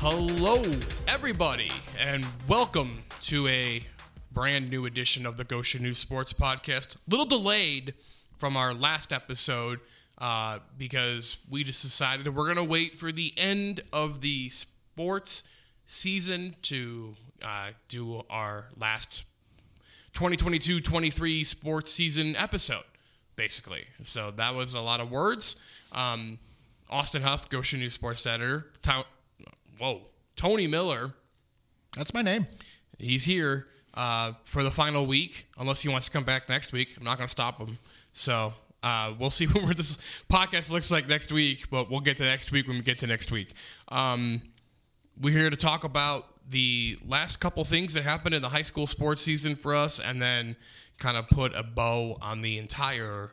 Hello, everybody, and welcome to a brand new edition of the Goshen News Sports Podcast. Little delayed from our last episode uh, because we just decided we're going to wait for the end of the sports season to uh, do our last 2022 23 sports season episode, basically. So that was a lot of words. Um, Austin Hough, Goshen News Sports Editor. To- whoa. Tony Miller, That's my name. he's here uh, for the final week, unless he wants to come back next week. I'm not going to stop him. So uh, we'll see what this podcast looks like next week, but we'll get to next week when we get to next week. Um, we're here to talk about the last couple things that happened in the high school sports season for us, and then kind of put a bow on the entire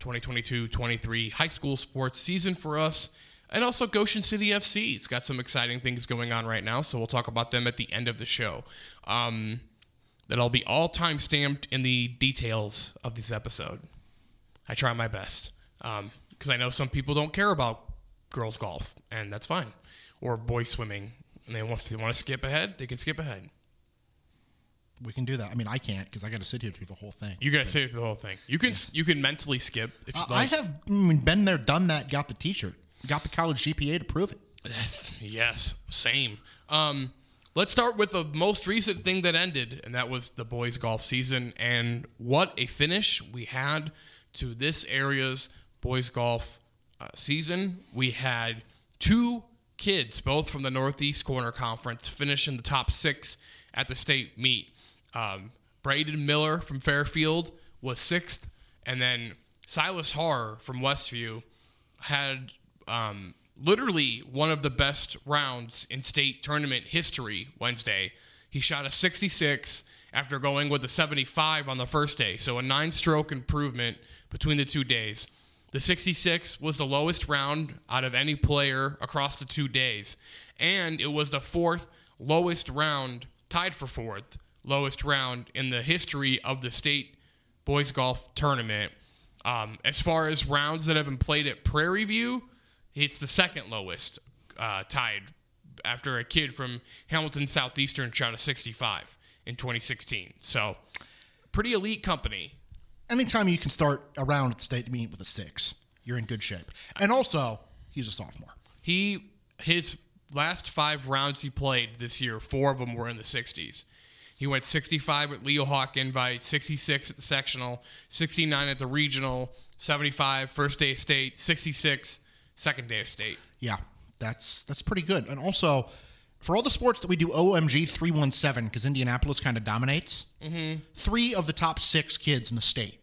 2022-23 high school sports season for us. And also Goshen City FC's got some exciting things going on right now, so we'll talk about them at the end of the show. Um, that'll be all time stamped in the details of this episode. I try my best because I know some people don't care about girls golf, and that's fine, or boys swimming. And they want if they want to skip ahead, they can skip ahead. We can do that. I mean, I can't because I got to sit here through the whole thing. You gotta say the whole thing. You can you can mentally skip if you I- I have I mean, been there, done that, got the T-shirt, got the college GPA to prove it. Yes, yes, same. Um, let's start with the most recent thing that ended, and that was the boys' golf season. And what a finish we had to this area's boys' golf uh, season. We had two kids, both from the Northeast Corner Conference, finish in the top six at the state meet. Um, Braden Miller from Fairfield was sixth, and then Silas Harr from Westview had um, literally one of the best rounds in state tournament history Wednesday. He shot a 66 after going with a 75 on the first day, so a nine stroke improvement between the two days. The 66 was the lowest round out of any player across the two days, and it was the fourth lowest round, tied for fourth lowest round in the history of the state boys golf tournament. Um, as far as rounds that have been played at Prairie View, it's the second lowest, uh, tied after a kid from Hamilton Southeastern shot a 65 in 2016. So, pretty elite company. Anytime you can start around the state meet with a six, you're in good shape. And also, he's a sophomore. He his last five rounds he played this year, four of them were in the 60s. He went 65 at Leo Hawk Invite, 66 at the sectional, 69 at the regional, 75 first day of state, 66 second day of state. Yeah, that's that's pretty good. And also, for all the sports that we do OMG 317, because Indianapolis kind of dominates, three of the top six kids in the state.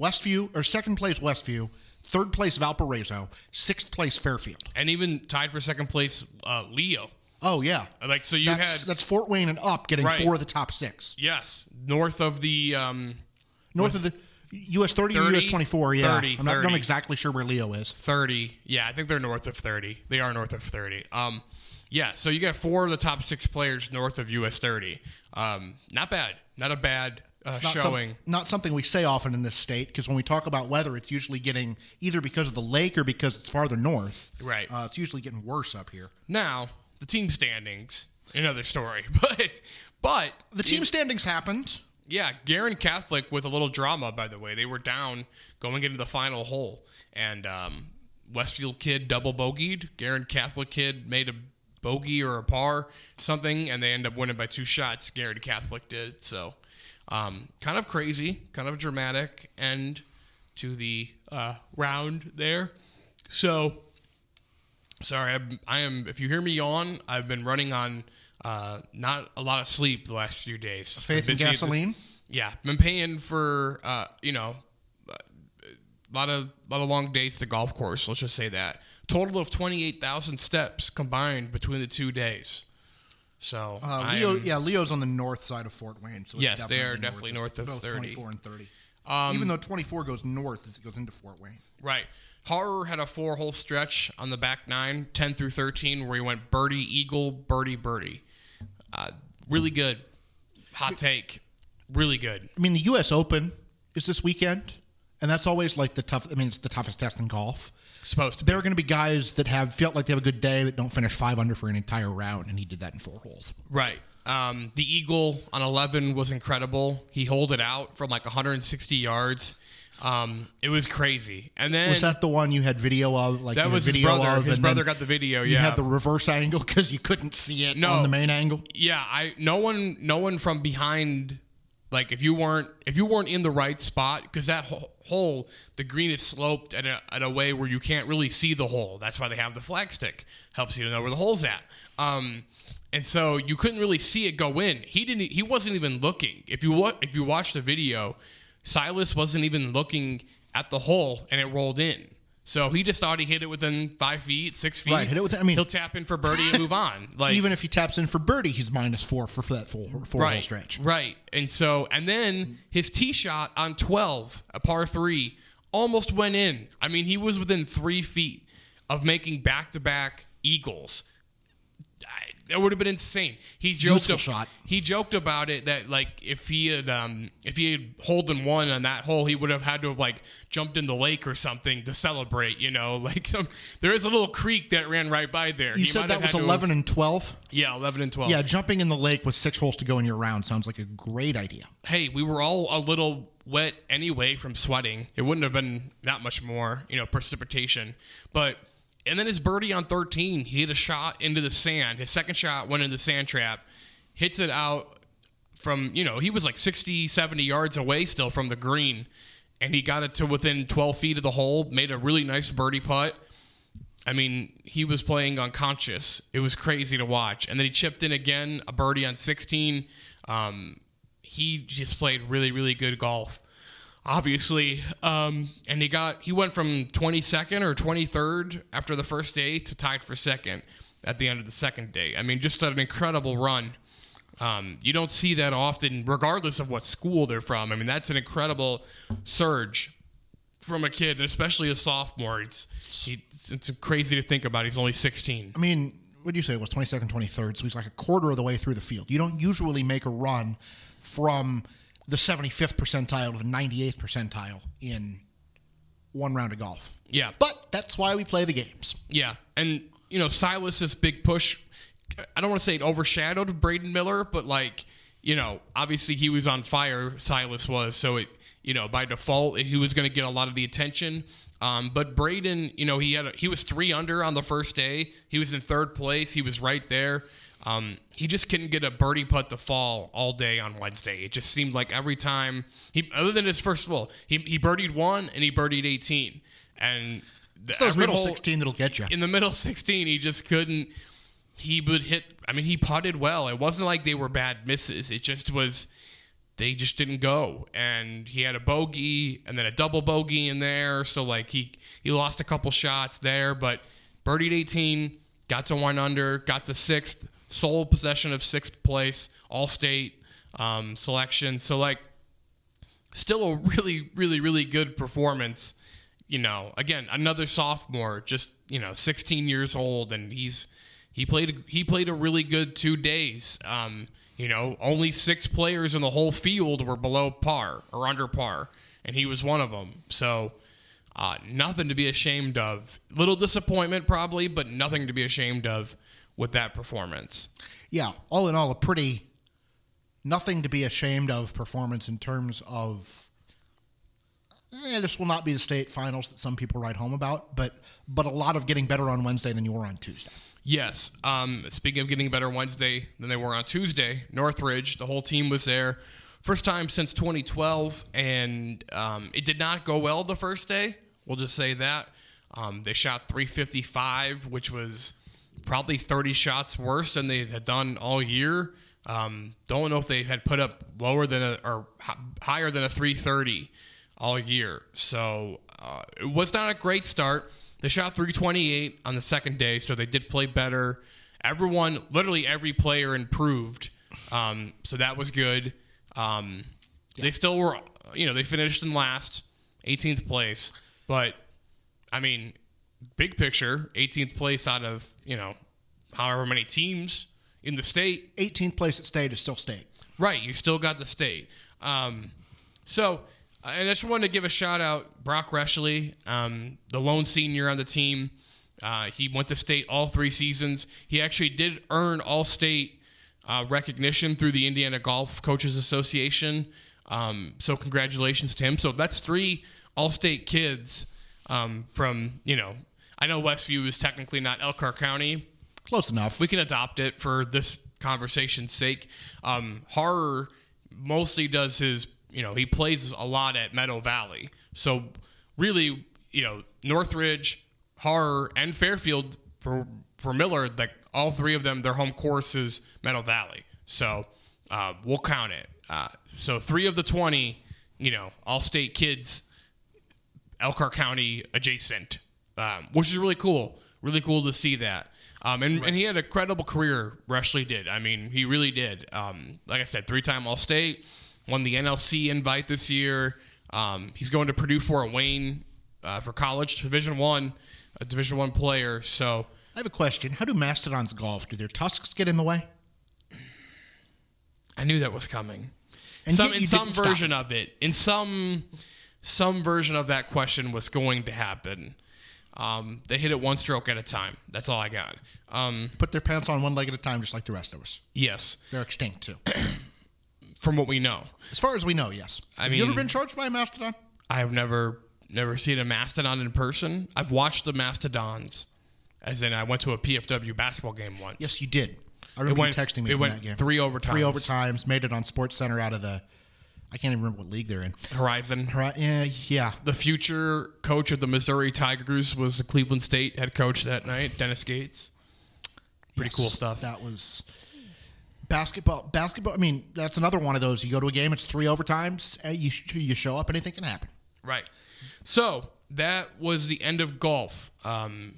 Westview, or second place Westview, third place Valparaiso, sixth place Fairfield. And even tied for second place, uh, Leo. Oh, yeah. Like so, you that's, had that's Fort Wayne and up getting Right. four of the top six. yes north of the um, North of the US 30, or US 24, yeah. 30, I'm not, 30. not exactly sure where Leo is. 30. Yeah, I think they're north of 30. They are north of 30. Um, yeah, so you got four of the top six players north of US 30. Um, not bad. Not a bad uh, It's not, some- showing. not something we say often in this state because when we talk about weather, it's usually getting either because of the lake or because it's farther north. Right. Uh, it's usually getting worse up here. Now, the team standings, another story. But but The team standings happened. Yeah, Guerin Catholic with a little drama, by the way. They were down going into the final hole, and um, Westfield kid double bogeyed. Guerin Catholic kid made a bogey or a par, something, and they end up winning by two shots. Guerin Catholic did. So, um, kind of crazy, kind of dramatic end to the uh, round there. So, sorry, I'm, I am. If you hear me yawn, I've been running on uh, not a lot of sleep the last few days. Faith Been and the- gasoline. yeah, been paying for uh, you know a lot of lot of long days to the golf course. Let's just say that total of twenty eight thousand steps combined between the two days. So Uh, Leo, yeah, Leo's on the north side of Fort Wayne. So it's Yes, they are definitely north of both 30. 24 and 30. Um, Even though 24 goes north as it goes into Fort Wayne. Right. Horror had a four hole stretch on the back nine, 10 through 13, where he went birdie, eagle, birdie, birdie. Uh, really good. Hot take. Really good. I mean, the U.S. Open is this weekend, and that's always like the tough. I mean, it's the toughest test in golf. Supposed to. There are going to be guys that have felt like they have a good day that don't finish five under for an entire round, and he did that in four holes. Right. Um, the eagle on 11 was incredible. He holed it out from like 160 yards. Um, it was crazy. And then Was that the one you had video of? Like that you was his video brother. of, His brother got the video. You yeah. had the reverse angle because you couldn't see it No. on the main angle. yeah. I no one no one from behind. Like if you weren't if you weren't in the right spot because that ho- hole the green is sloped at a, at a way where you can't really see the hole. That's why they have the flag stick helps you to know where the hole's at. Um, and so you couldn't really see it go in. He didn't. He wasn't even looking. If you wa- if you watch the video, Silas wasn't even looking at the hole, and it rolled in. So he just thought he hit it within five feet, six feet. Right, hit it with- I mean- he'll tap in for birdie and move on. Like Even if he taps in for birdie, he's minus four for, for that full four hole stretch. Right. And so, and then his tee shot on 12, a par three, almost went in. I mean, he was within three feet of making back to back eagles. That would have been insane. He joked. Ab- shot. He joked about it that like if he had um if he had Holden one on that hole, he would have had to have like jumped in the lake or something to celebrate. You know, like some there is a little creek that ran right by there. You He said that was to have- 11 and 12? yeah, eleven and twelve. Yeah, jumping in the lake with six holes to go in your round sounds like a great idea. hey, we were all a little wet anyway from sweating. It wouldn't have been that much more, you know, precipitation. But and then his birdie on 13, he hit a shot into the sand. His second shot went into the sand trap, hits it out from, you know, he was like 60, 70 yards away still from the green. And he got it to within 12 feet of the hole, made a really nice birdie putt. I mean, he was playing unconscious. It was crazy to watch. And then he chipped in again, a birdie on 16. Um, he just played really, really good golf. Obviously, um, and he got he went from 22nd or 23rd after the first day to tied for second at the end of the second day. I mean, just an incredible run. Um, you don't see that often, regardless of what school they're from. I mean, that's an incredible surge from a kid, especially a sophomore. It's, it's crazy to think about. He's only 16. I mean, what do you say? It was 22nd, 23rd, so he's like a quarter of the way through the field. You don't usually make a run from the 75th percentile to the 98th percentile in one round of golf. Yeah, But that's why we play the games. Yeah, and you know Silas's big push. I don't want to say it overshadowed Braden Miller, but like you know, obviously he was on fire. Silas was, so it you know by default he was going to get a lot of the attention. Um, but Braden, you know, he had a, he was three under on the first day. He was in third place. He was right there. Um, he just couldn't get a birdie putt to fall all day on Wednesday. It just seemed like every time he, other than his first well, he he birdied one and he birdied eighteen, and the, It's those middle hole- 16 that'll get you. in the middle 16 he just couldn't he would hit i mean he putted well. It wasn't like they were bad misses. It just was they just didn't go. And he had a bogey and then a double bogey in there. So like he he lost a couple shots there but birdied 18 got to one under got to sixth sole possession of sixth place all state um, selection so like still a really, really, really good performance. You know, again, another sophomore, just you know, 16 years old, and he's he played he played a really good two days. Um, you know, only six players in the whole field were below par or under par, and he was one of them. So. Uh, nothing to be ashamed of. Little disappointment, probably, but nothing to be ashamed of with that performance. yeah, all in all, a pretty nothing to be ashamed of performance in terms of. Eh, this will not be the state finals that some people write home about, but but a lot of getting better on Wednesday than you were on Tuesday. Yes. Um, speaking of getting better Wednesday than they were on Tuesday, Northridge, the whole team was there. First time since 2012, and um, it did not go well the first day. We'll just say that. Um, they shot 355, which was probably 30 shots worse than they had done all year. Um, don't know if they had put up lower than a or hi- higher than a 330 all year. So uh, it was not a great start. They shot 328 on the second day, so they did play better. Everyone, literally every player improved. Um, so that was good. Um, They still were, you know, they finished in last, 18th place. But, I mean, big picture, 18th place out of, you know, however many teams in the state. 18th place at state is still state. Right, you still got the state. Um, so And I just wanted to give a shout out Brock Reshley, um, the lone senior on the team. Uh, he went to state all three seasons. He actually did earn all state uh, recognition through the Indiana Golf Coaches Association. Um, so congratulations to him. So that's three all state kids um, from, you know, I know Westview is technically not Elkhart County. Close enough. We can adopt it for this conversation's sake. Um, Horror mostly does his, you know, he plays a lot at Meadow Valley. So really, you know, Northridge, Horror, and Fairfield for for Miller, like all three of them, their home course is Meadow Valley. So uh, we'll count it. Uh, so three of the twenty, you know, all state kids, Elkhart County adjacent, um, which is really cool. Really cool to see that. Um, and, and he had a credible career. Reshley did. I mean, he really did. Um, like I said, three-time All-State, won the NLC invite this year. Um, he's going to Purdue Fort Wayne uh, for college, Division One, a Division One player. So I have a question. How do mastodons golf? Do their tusks get in the way? I knew that was coming. And some in some didn't stop. version of it, in some some version of that question was going to happen. Um, they hit it one stroke at a time. That's all I got. Um, Put their pants on one leg at a time, just like the rest of us. yes, They're extinct too. from what we know, As far as we know, yes. I have you ever been charged by a mastodon? I have never never seen a mastodon in person. I've watched the mastodons, as in I went to a PFW basketball game once. Yes, you did. I it remember went. you texting me it from went that game. three overtimes. Three overtimes. Made it on Sports Center out of the. I can't even remember what league they're in. Horizon. Right? Yeah, yeah. The future coach of the Missouri Tigers was the Cleveland State head coach that night, Dennis Gates. Pretty Yes, cool stuff. That was basketball. Basketball. I mean, that's another one of those. You go to a game, it's three overtimes, and you you show up, anything can happen. Right. So that was the end of golf. Um,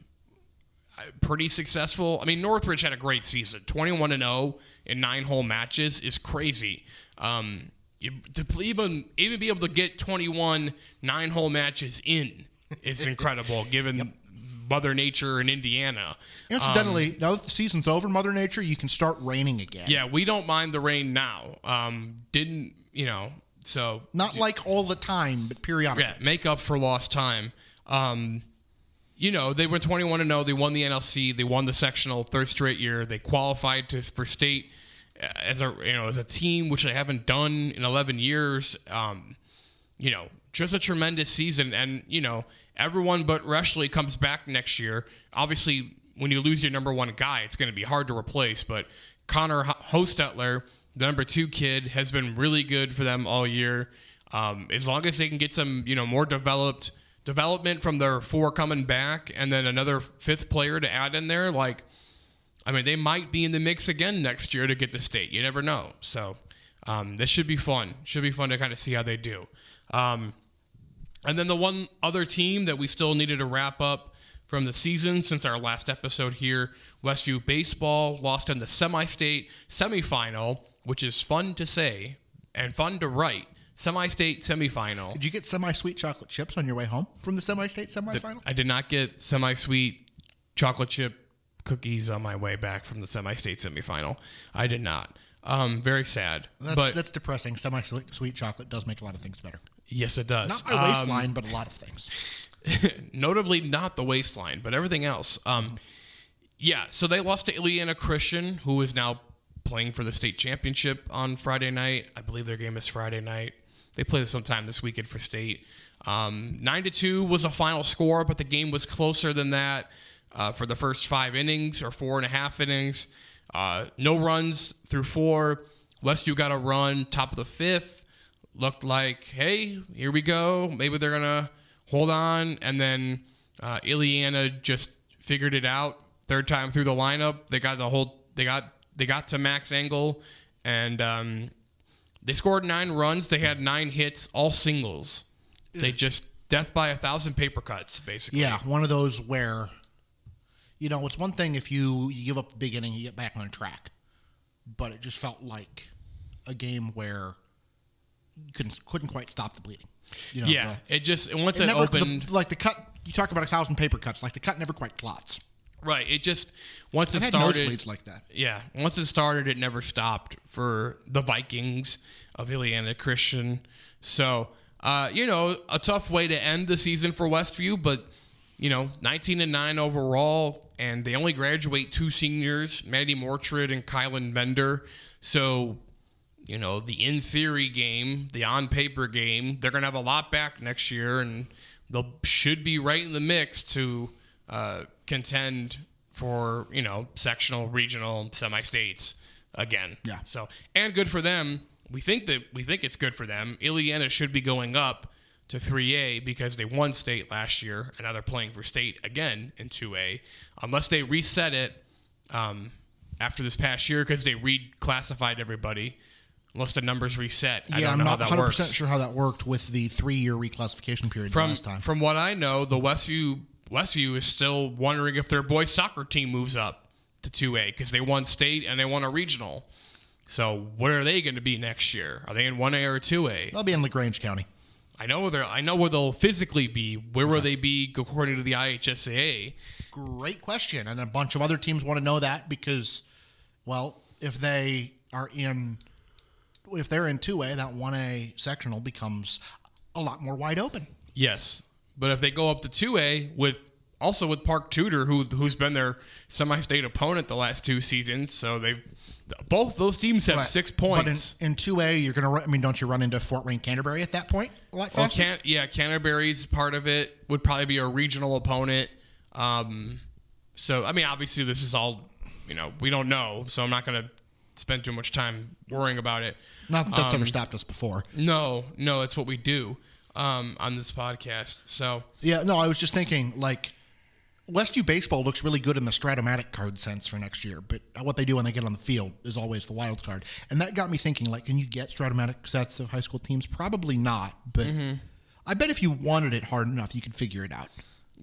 pretty successful. I mean, Northridge had a great season. Twenty-one and zero in nine-hole matches is crazy. Um, you, to even even be able to get twenty-one nine-hole matches in is incredible, given Mother Nature in Indiana. Incidentally, now that the season's over, Mother Nature, you can start raining again. Yeah, we don't mind the rain now. Um, didn't you know? So Not like all the time, but periodically. Yeah, make up for lost time. Um, you know, they went 21 and 0. They won the NLC. They won the sectional third straight year. They qualified to for state as a you know as a team, which they haven't done in 11 years. Um, you know, just a tremendous season, and you know, everyone but Reshley comes back next year. Obviously, when you lose your number one guy, it's going to be hard to replace. But Connor Hostetler, the number two kid, has been really good for them all year. Um, as long as they can get some, you know, more developed development from their four coming back, and then another fifth player to add in there, like, I mean, they might be in the mix again next year to get the state. You never know. So um, this should be fun. Should be fun to kind of see how they do. Um, and then the one other team that we still needed to wrap up from the season since our last episode here, Westview Baseball lost in the semi-state semifinal, which is fun to say and fun to write. Semi-state semifinal. Did you get semi-sweet chocolate chips on your way home from the semi-state semifinal? I did not get semi-sweet chocolate chip cookies on my way back from the semi-state semifinal. I did not. Um, very sad. That's, but that's depressing. Semi-sweet chocolate does make a lot of things better. yes, it does. Not my Um, waistline, but a lot of things. notably not the waistline, but everything else. Um, yeah, so they lost to Illiana Christian, who is now playing for the state championship on Friday night. I believe their game is Friday night. They play sometime this weekend for state. Um, Nine to two was the final score, but the game was closer than that uh, for the first five innings or four and a half innings. Uh, no runs through four. Westview got a run top of the fifth. Looked like, hey, here we go. Maybe they're gonna hold on, and then uh, Illiana just figured it out. Third time through the lineup, they got the whole. They got they got to max angle, and um, they scored nine runs. They had nine hits, all singles. They just death by a thousand paper cuts, basically. Yeah, one of those where, you know, it's one thing if you, you give up the beginning, you get back on track, but it just felt like a game where you couldn't couldn't quite stop the bleeding. You know, yeah. the- It just once it it, never, opened, the, like the cut. You talk about a thousand paper cuts, like the cut never quite clots. right? It just once I've it started, like that. Yeah, once it started, it never stopped for the Vikings of Illiana Christian. So Uh, you know, a tough way to end the season for Westview, but you know, 19 and 9 overall, and they only graduate two seniors, Maddie Mortred and Kylan Bender. So, you know, the in theory game, the on paper game, they're going to have a lot back next year, and they should be right in the mix to uh, contend for, you know, sectional, regional, semi states again. Yeah. So, and good for them. We think that we think it's good for them. Illiana should be going up to 3A because they won state last year, and now they're playing for state again in 2A. Unless they reset it um, after this past year because they reclassified everybody. Unless the numbers reset, I yeah, don't I'm know not how that 100 works. percent sure how that worked with the three year reclassification period From last time. from what I know, the Westview Westview is still wondering if their boys soccer team moves up to 2A because they won state and they won a regional. So what are they going to be next year? Are they in 1A or 2A? They'll be in Lagrange County. I know where they I know where they'll physically be. Where will they be according to the IHSAA? Great question, and a bunch of other teams want to know that because, well, if they are in, if they're in two A, that one A sectional becomes a lot more wide open. Yes, but if they go up to 2A with also with Park Tudor, who who's been their semi-state opponent the last two seasons, so they've both those teams have six But in, points. in two A, you're gonna. run- I mean, don't you run into Fort Wayne Canterbury at that point? A lot Well, can yeah, Canterbury's part of it would probably be a regional opponent. Um, so I mean, obviously this is all you know we don't know, so I'm not going to spend too much time worrying about it. Not that that's um, ever stopped us before. No, no, it's what we do um, on this podcast. So Yeah, no, I was just thinking like Westview baseball looks really good in the Stratomatic card sense for next year, but what they do when they get on the field is always the wild card, and that got me thinking like, can you get Stratomatic sets of high school teams? Probably not, but I bet if you wanted it hard enough, you could figure it out.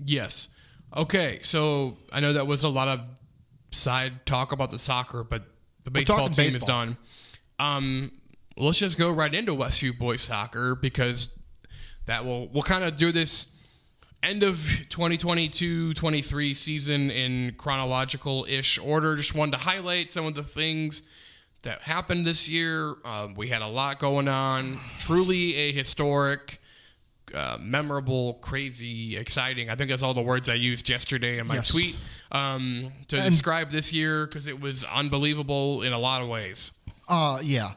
Yes. Okay. So I know that was a lot of side talk about the soccer, but the baseball team is done. Um, let's just go right into Westview boys soccer because that will we'll kind of do this end of 2022-23 season in chronological ish order. Just wanted to highlight some of the things that happened this year. Um, we had a lot going on. Truly a historic uh, memorable, crazy, exciting. I think that's all the words I used yesterday in my Yes. tweet um, to And- describe this year because it was unbelievable in a lot of ways. Uh, yeah.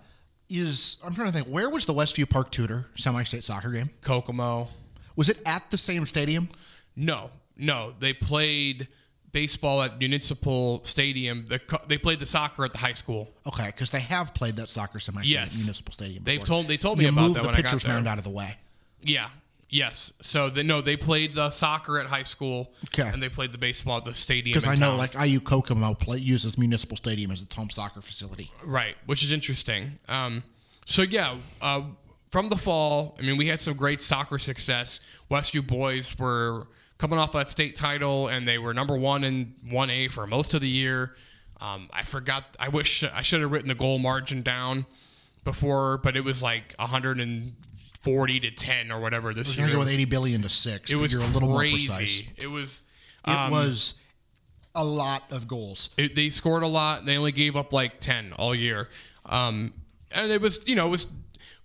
Is I'm trying to think where was the Westview Park Tudor semi-state soccer game? Kokomo. Was it at the same stadium? No, no, they played baseball at Municipal Stadium. The, they played the soccer at the high school. Okay, because they have played that soccer semi Yes. at Municipal Stadium. They've told they told me you about move that the when I got pitcher's mound out of the way. Yeah. Yes. So they, no, they played the soccer at high school, Okay. and they played the baseball at the stadium. Because I know, town. like IU Kokomo play, uses Municipal Stadium as its home soccer facility. Right, which is interesting. Um, so yeah, uh, from the fall, I mean, we had some great soccer success. Westview boys were coming off that state title, and they were number one in one A for most of the year. Um, I forgot. I wish I should have written the goal margin down before, but it was like 140 to 10 or whatever this You're year. going to It go was, with 80 billion to six. it was you're a little more precise. It was. It um, was a lot of goals. it, they scored a lot. They only gave up like ten all year, um, and it was you know it was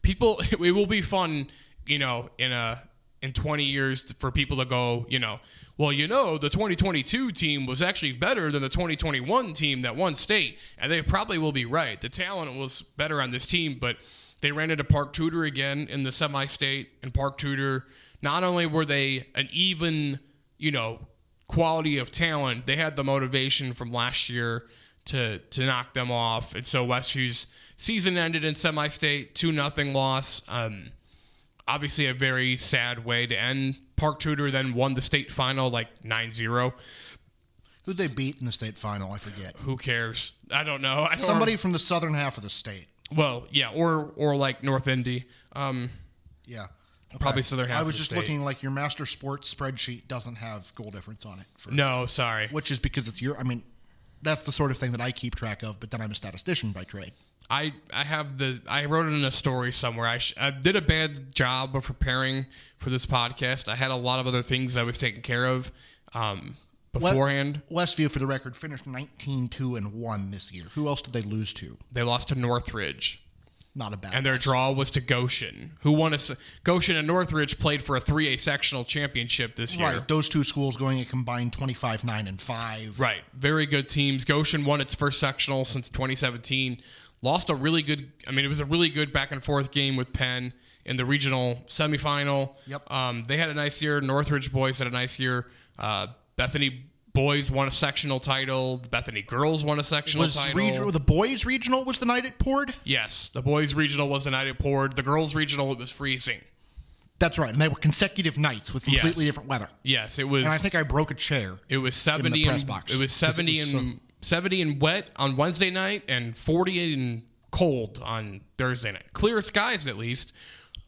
people. It will be fun, you know, in a in twenty years for people to go, you know, well, you know, the 2022 team was actually better than the 2021 team that won state, and they probably will be right. The talent was better on this team, but they ran into Park Tudor again in the semi-state, and Park Tudor. Not only were they an even, you know, quality of talent, they had the motivation from last year to to knock them off. And so west Westview's season ended in semi-state, two nothing loss. Um, obviously, a very sad way to end. Park Tudor then won the state final like 9-0. Who'd they beat in the state final? I forget. Who cares? I don't know. I don't Somebody from the southern half of the state. Well, yeah, or or like North Indy. Um, Yeah. Probably southern half I was just state. looking like your master sports spreadsheet doesn't have goal difference on it. For, no, sorry. Which is because it's your. I mean, that's the sort of thing that I keep track of. But then I'm a statistician by trade. I I have the I wrote it in a story somewhere. I, sh- I did a bad job of preparing for this podcast. I had a lot of other things I was taking care of um, beforehand. Westview, for the record, finished 19-2 and one this year. Who else did they lose to? They lost to Northridge. Not a bad. and their draw was to Goshen, who won a Goshen and Northridge played for a 3A sectional championship this year. Right, those two schools going a combined 25 9 and 5. Right. Very good teams. Goshen won its first sectional since 2017. Lost a really good, I mean, it was a really good back and forth game with Penn in the regional semifinal. Yep. Um, they had a nice year. Northridge boys had a nice year. Uh, Bethany boys won a sectional title. The Bethany girls won a sectional Was title. regional, the boys regional was the night it poured? yes. The boys regional was the night it poured. The girls regional, it was freezing. That's right, and they were consecutive nights with completely Yes. different weather. Yes, it was. And I think I broke a chair. It was seventy in the press box, it was 'cause it seventy was and seventy and wet on Wednesday night, and forty and cold on Thursday night. Clear skies at least,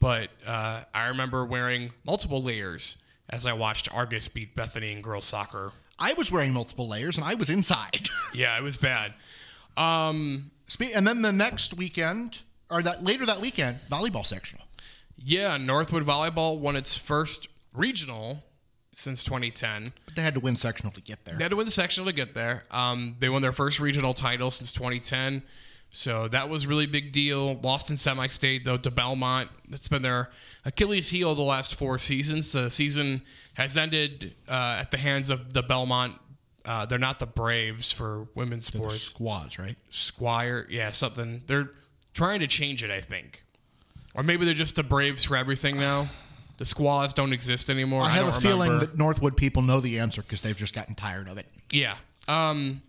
but uh, I remember wearing multiple layers as I watched Argus beat Bethany in girls soccer. I was wearing multiple layers, and I was inside. Yeah, it was bad. Um, Spe- and then the next weekend, or that later that weekend, volleyball sectional. yeah, Northwood volleyball won its first regional since 2010. But they had to win sectional to get there. They had to win the sectional to get there. Um, they won their first regional title since 2010. So that was a really big deal. Lost in semi-state though to Bellmont. That's been their Achilles heel the last four seasons. The season has ended uh, at the hands of the Bellmont. Uh, they're not the Braves for women's The sports. squads, right? Squire, yeah, something. They're trying to change it, I think, or maybe they're just the Braves for everything now. The squaws don't exist anymore. I have a feeling remember. that Northwood people know the answer because they've just gotten tired of it. Yeah. Um,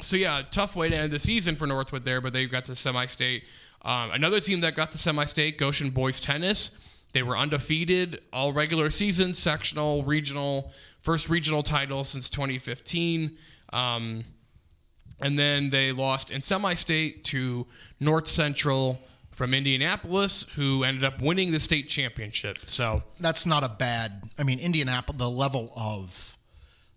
so yeah, tough way to end the season for Northwood there, but they got to semi-state. Um, another team that got to semi-state, Goshen Boys Tennis. They were undefeated all regular season, sectional, regional, first regional title since 2015. Um, and then they lost in semi-state to North Central from Indianapolis, who ended up winning the state championship. So That's not a bad. I mean, Indianapolis, the level of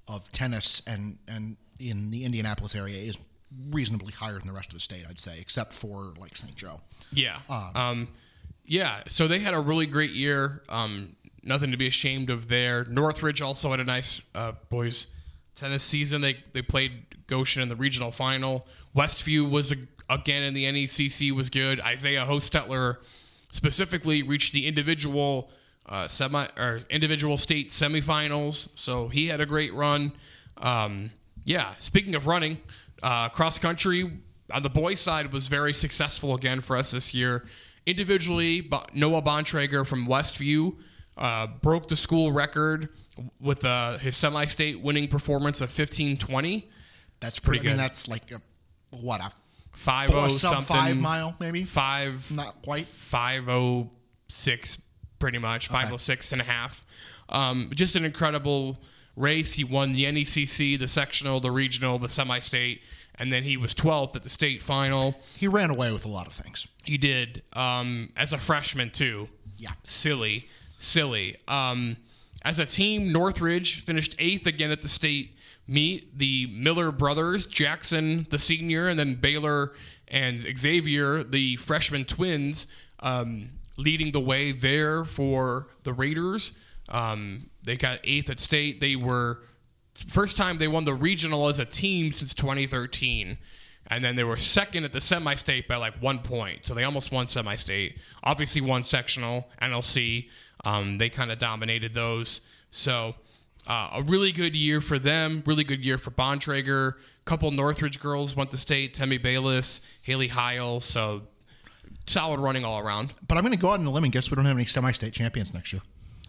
of tennis and and in the Indianapolis area is reasonably higher than the rest of the state, I'd say, except for like St. Joe. Yeah. Um, yeah. So they had a really great year. Um, nothing to be ashamed of there. Northridge also had a nice uh, boys tennis season. They they played Goshen in the regional final. Westview was a, again in the NECC was good. Isaiah Hostetler specifically reached the individual uh, semi or individual state semifinals. So he had a great run. Um, yeah. Speaking of running, uh, cross country on the boys' side was very successful again for us this year. Individually, Noah Bontrager from Westview uh, broke the school record with uh, his semi-state winning performance of 15:20, That's pretty. Pretty I mean, good. that's like a what a 50 something, five mile maybe. five Not quite. 506 pretty much. 506 and a half. Um, just an incredible race. He won the necc the sectional the regional the semi-state and then he was 12th at the state final. He ran away with a lot of things. he did um, as a freshman too. Yeah. silly. Silly. Um, as a team northridge finished eighth again at the state meet the miller brothers jackson the senior and then baylor and xavier the freshman twins um, leading the way there for the raiders. Um, they got eighth at state. They were first time they won the regional as a team since 2013 and then they were second at the semi-state by like one point. So they almost won semi-state. Obviously won sectional nlc um, they kind of dominated those. So uh, a really good year for them really good year for bontrager. Couple northridge girls went to state temi bayless haley heil so solid running all around. But I'm going to go out on a limb and guess we don't have any semi-state champions next year.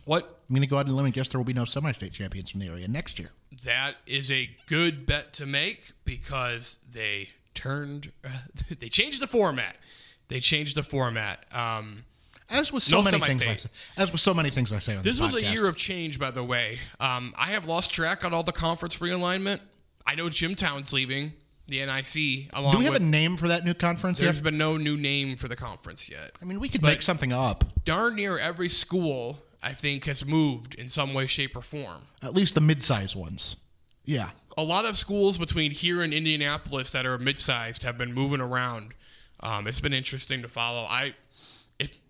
what? I'm going to go out on a limb and guess there will be no semi-state champions from the area next year. that is a good bet to make because they turned they changed the format. They changed the format. Um, As with so No many things, I as with so many things I say on this this, was a year of change by the way um, i have lost track on all the conference realignment i know Jimtown's leaving the nic along Do we have with a name for that new conference there's yet? been no new name for the conference yet I mean, we could but- make something up. darn near every school i think has moved in some way shape or form At least the mid-sized ones. Yeah. a lot of schools between here and Indianapolis that are mid-sized have been moving around. Um, it's been interesting to follow. I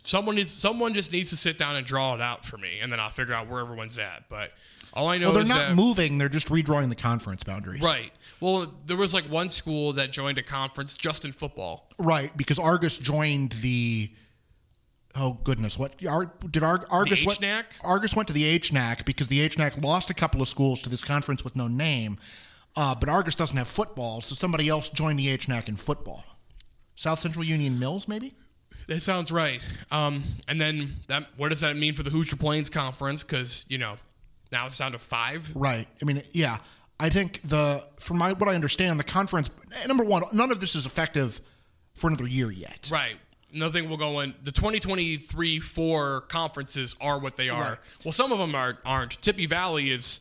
someone is someone just needs to sit down and draw it out for me, and then I'll figure out where everyone's at. But All I know Well, they're is not that moving; they're just redrawing the conference boundaries. right. Well, there was like one school that joined a conference just in football. Right, because Argus joined the. Oh goodness! What did Ar- Argus went? HNAC? Argus went to the HNAC because the HNAC lost a couple of schools to this conference with no name, uh, but Argus doesn't have football, so somebody else joined the HNAC in football. South Central Union Mills, maybe. That sounds right. Um, and then that what does that mean for the Hoosier Plains Conference? Because you know now it's down to five. Right. I mean, yeah. I think the from my what I understand, the conference number one, none of this is effective for another year yet. Right. Nothing will go in. The 2023 four conferences are what they are. Right. Well, some of them are, aren't. Tippy Valley is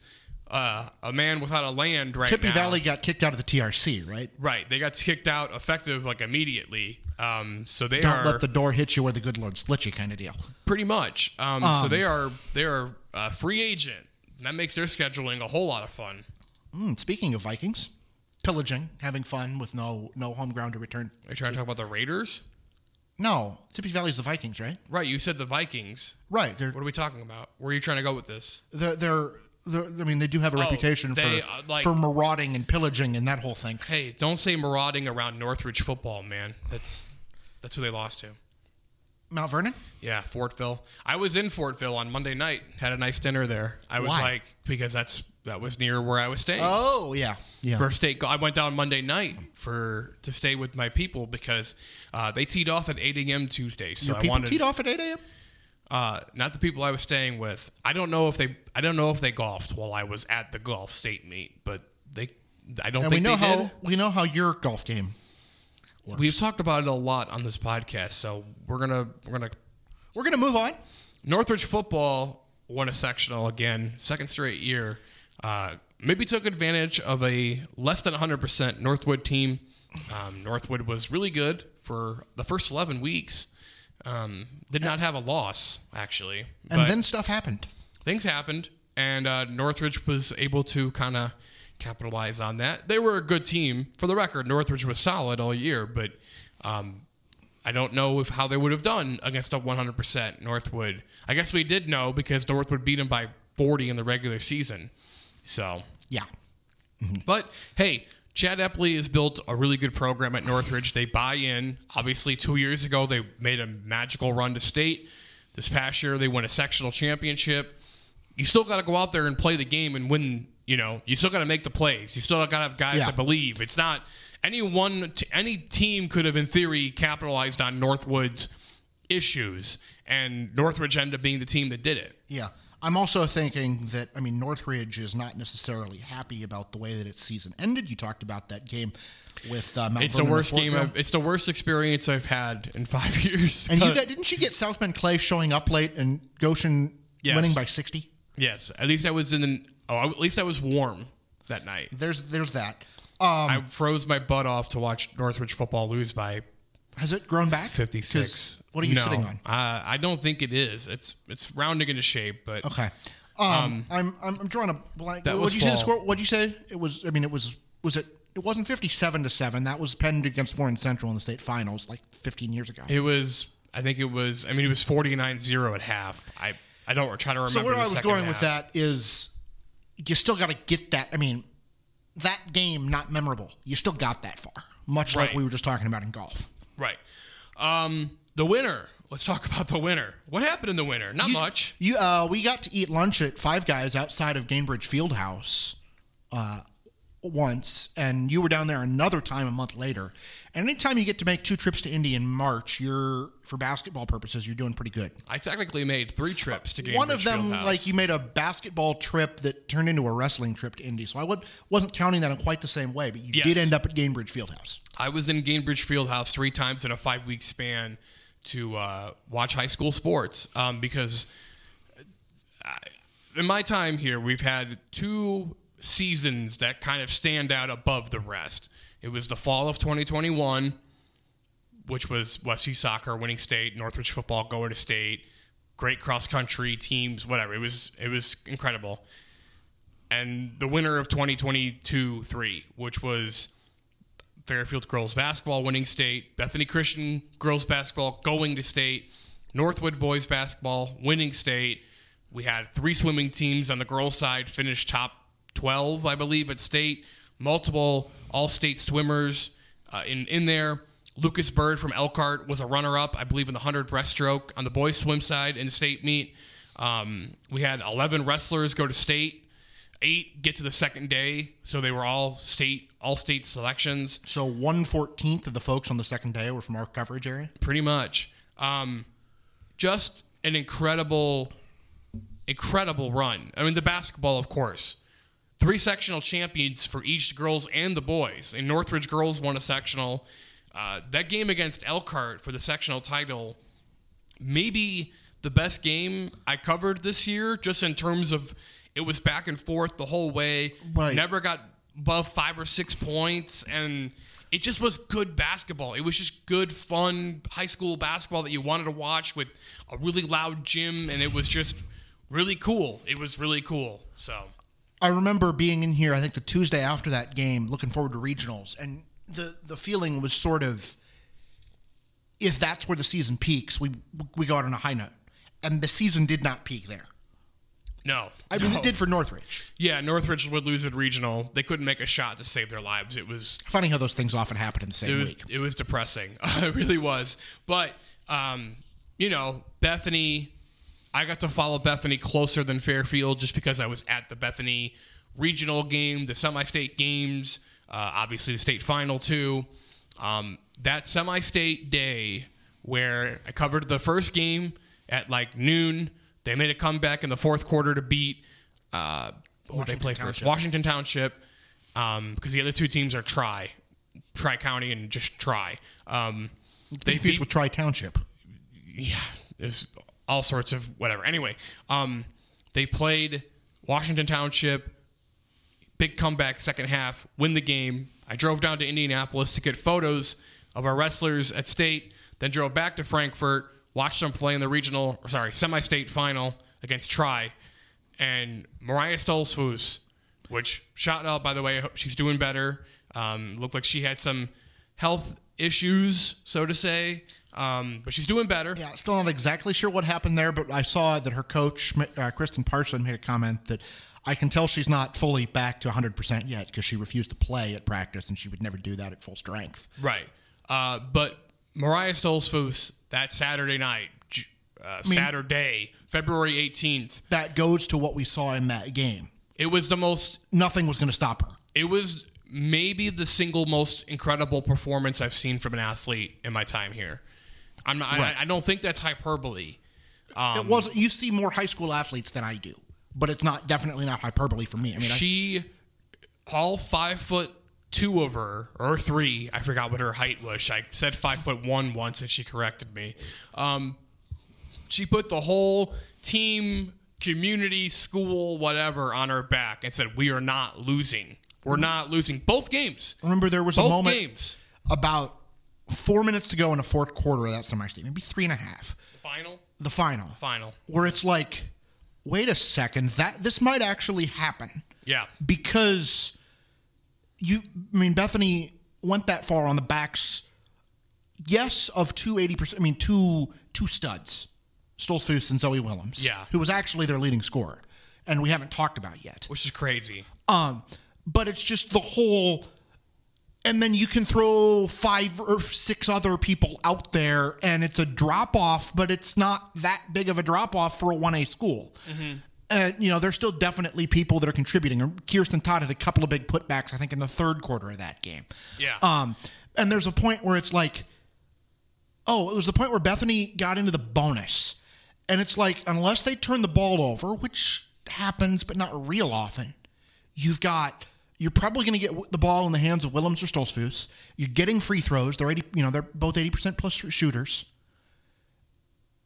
uh, a man without a land right Tippy now. Valley got kicked out of the TRC, right? Right. They got kicked out effective like immediately. Um, so they Don't are let the door hit you where the good Lord split you, kind of deal. pretty much. Um, so they are they are a free agent. That makes their scheduling a whole lot of fun. Mm, speaking of Vikings, pillaging, having fun with no no home ground to return. Are you trying to talk about the Raiders? No, Tippy Valley's the Vikings, right? Right. You said the Vikings. Right. What are we talking about? Where are you trying to go with this? they're, they're I mean, they do have a reputation Oh, they, for uh, like- for marauding and pillaging and that whole thing. Hey, don't say marauding around Northridge football, man. That's that's who they lost to. Mount Vernon. Yeah, Fortville. I was in Fortville on Monday night. Had a nice dinner there. I was Why? like because that's that was near where I was staying. Oh yeah, yeah. For state, I went down Monday night for to stay with my people because uh, they teed off at 8 a.m. Tuesday. So Your I people wanted teed off at eight a.m. uh, not the people I was staying with. I don't know if they I don't know if they golfed while I was at the golf state meet, but they I don't And we know they how did. we know how your golf game. We've talked about it a lot on this podcast, so we're gonna we're gonna We're gonna move on. Northridge football won a sectional again, second straight year. Uh, maybe took advantage of a less than 100% Northwood team. Um, Northwood was really good for the first 11 weeks. Um, did not have a loss, actually. And then stuff happened. things happened, and uh, Northridge was able to kind of capitalize on that. They were a good team. For the record, Northridge was solid all year, but um, I don't know if how they would have done against a 100% Northwood. I guess we did know because Northwood beat them by 40 in the regular season. So, Yeah. but hey, Chad Epley has built a really good program at Northridge. They buy in. Obviously, two years ago, they made a magical run to state. This past year, they won a sectional championship. You still got to go out there and play the game and win. You know, you still got to make the plays. You still got to have guys Yeah. that believe. It's not any one, any team could have, in theory, capitalized on Northwood's issues, and Northridge ended up being the team that did it. Yeah. I'm also thinking that I mean Northridge is not necessarily happy about the way that its season ended. You talked about that game with uh, Mount It's the Vernon worst game. I've, it's the worst experience I've had in five years. And you got, didn't you get South Bend Clay showing up late and Goshen Yes. winning by 60? Yes, at least I was in. The, oh, at least I was warm that night. There's there's that. Um, I froze my butt off to watch Northridge football lose by has it grown back? Fifty six. What are you No, sitting on? Uh, I don't think it is. It's it's rounding into shape, but Okay. Um, I'm, I'm I'm drawing a blank. that What was did you say the score? What did you say? It was. I mean, it was. Was it? It wasn't 57 to seven. That was penned against Warren Central in the state finals like 15 years ago. it was. I think it was. I mean, it was 49-0 at half. I I don't try to remember. So where I was going with that is, you still got to get that. I mean, that game not memorable. You still got that far, much like we were just talking about in golf. Right. Um, the winner. Let's talk about the winner. What happened in the winter? Not You- much. You, uh, we got to eat lunch at Five Guys outside of Gainbridge Fieldhouse uh, once, and you were down there another time a month later. And anytime you get to make two trips to Indy in March, you're for basketball purposes, you're doing pretty good. I technically made three trips to Gainbridge One of them, like you made a basketball trip that turned into a wrestling trip to Indy. So I would, wasn't counting that in quite the same way, but you Yes. did end up at Gainbridge Fieldhouse. I was in Gainbridge Fieldhouse three times in a five week span to uh, watch high school sports um, because I, in my time here, we've had two seasons that kind of stand out above the rest. It was the fall of 2021, which was Westview soccer winning state, Northridge football going to state, great cross country teams, whatever. It was it was incredible. And the winner of 2022-3, which was Fairfield girls basketball winning state, Bethany Christian girls basketball going to state, Northwood boys basketball winning state, We had three swimming teams on the girls' side finish top 12, I believe, at state. Multiple all-state swimmers uh, in in there. Lucas Bird from Elkhart was a runner-up, I believe, in the 100 breaststroke on the boys' swim side in the state meet. Um, we had 11 wrestlers go to state, eight get to the second day, so they were all state all state selections. So one fourteenth of the folks on the second day were from our coverage area. pretty much. Um, just an incredible, incredible run. I mean, the basketball, of course. Three sectional champions for each girls and the boys. And Northridge girls won a sectional. Uh, that game against Elkhart for the sectional title, maybe the best game I covered this year, just in terms of it was back and forth the whole way. Right. Never got above five or six points, and it just was good basketball. It was just good, fun high school basketball that you wanted to watch with a really loud gym, and it was just really cool. It was really cool. So I remember being in here. I think the Tuesday after that game, looking forward to regionals, and the the feeling was sort of, if that's where the season peaks, we we go out on a high note, and the season did not peak there. no, I mean, No. it did for Northridge. Yeah, Northridge would lose at regional. They couldn't make a shot to save their lives. It was Funny how those things often happen in the same it was week. it was depressing. it really was. But um, you know, Bethany, I got to follow Bethany closer than Fairfield just because I was at the Bethany regional game, the semi-state games, uh, obviously the state final too. Um, that semi-state day where I covered the first game at like noon. They made a comeback in the fourth quarter to beat. Uh, what they Washington play first? Township. Washington Township, um, because the other two teams are Tri, Tri County, and just Tri. Um, they beat, with Tri Township. yeah, there's all sorts of whatever. Anyway, um, they played Washington Township. Big comeback, second half, win the game. I drove down to Indianapolis to get photos of our wrestlers at state. Then drove back to Frankfort, watched them play in the regional, or sorry, semi-state final against Tri, and Mariah Stolzfus, which shout out by the way, I hope she's doing better. Um, looked like she had some health issues, so to say, um, but she's doing better. Yeah, still not exactly sure what happened there, but I saw that her coach, uh, Kristen Parson, made a comment that I can tell she's not fully back to 100% yet because she refused to play at practice and she would never do that at full strength. Right. Uh, but Mariah Stolzfus that Saturday night, uh, mean- Saturday, February 18th, That goes to what we saw in that game. it was the most, Nothing was going to stop her. it was maybe the single most incredible performance I've seen from an athlete in my time here. I'm not, Right. I, I don't think that's hyperbole. Um, it wasn't. You see more high school athletes than I do, but it's not definitely not hyperbole for me. I mean, I, she, all five foot two of her, or three, I forgot what her height was. I said five foot one once and she corrected me. Um, she put the whole team, community, school, whatever on her back and said, We are not losing. We're not losing. Both games. remember there was a moment games. about four minutes to go in the fourth quarter of that semi state, maybe three and a half, The final? the final, Final. where it's like, wait a second, that this might actually happen. Yeah. because you I mean Bethany went that far on the backs yes of two 80% I mean two two studs Stolzfus and Zoe Willems Yeah. who was actually their leading scorer and we haven't talked about yet Which is crazy. um but it's just the whole and then you can throw five or six other people out there and it's a drop off but it's not that big of a drop off for a 1A school. And you know there's still definitely people that are contributing. Kirsten todd had a couple of big putbacks i think in the third quarter of that game. Yeah. um and there's a point where it's like oh it was the point where bethany got into the bonus. And it's like unless they turn the ball over which happens but not real often you've got you're probably going to get the ball in the hands of Willems or Stolzfus. You're getting free throws. They're 80, you know, they're both 80% plus shooters.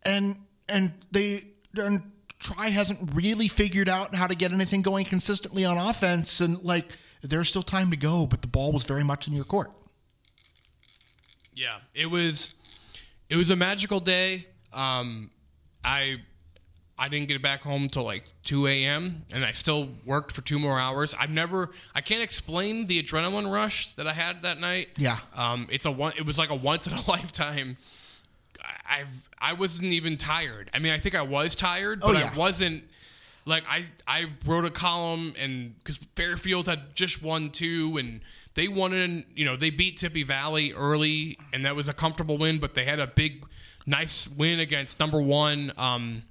And and they and Tri hasn't really figured out how to get anything going consistently on offense and like there's still time to go, but the ball was very much in your court. Yeah, it was it was a magical day. Um, I I didn't get back home till like 2 a.m. and I still worked for two more hours. I've never I can't explain the adrenaline rush that I had that night. Yeah. Um, it's a one. It was like a once in a lifetime. I- I've I wasn't even tired. I mean, I think I was tired, Oh, but yeah. I wasn't. like I I wrote a column and because Fairfield had just won two and they won in you know they beat Tippy Valley early and that was a comfortable win, but they had a big nice win against number one um,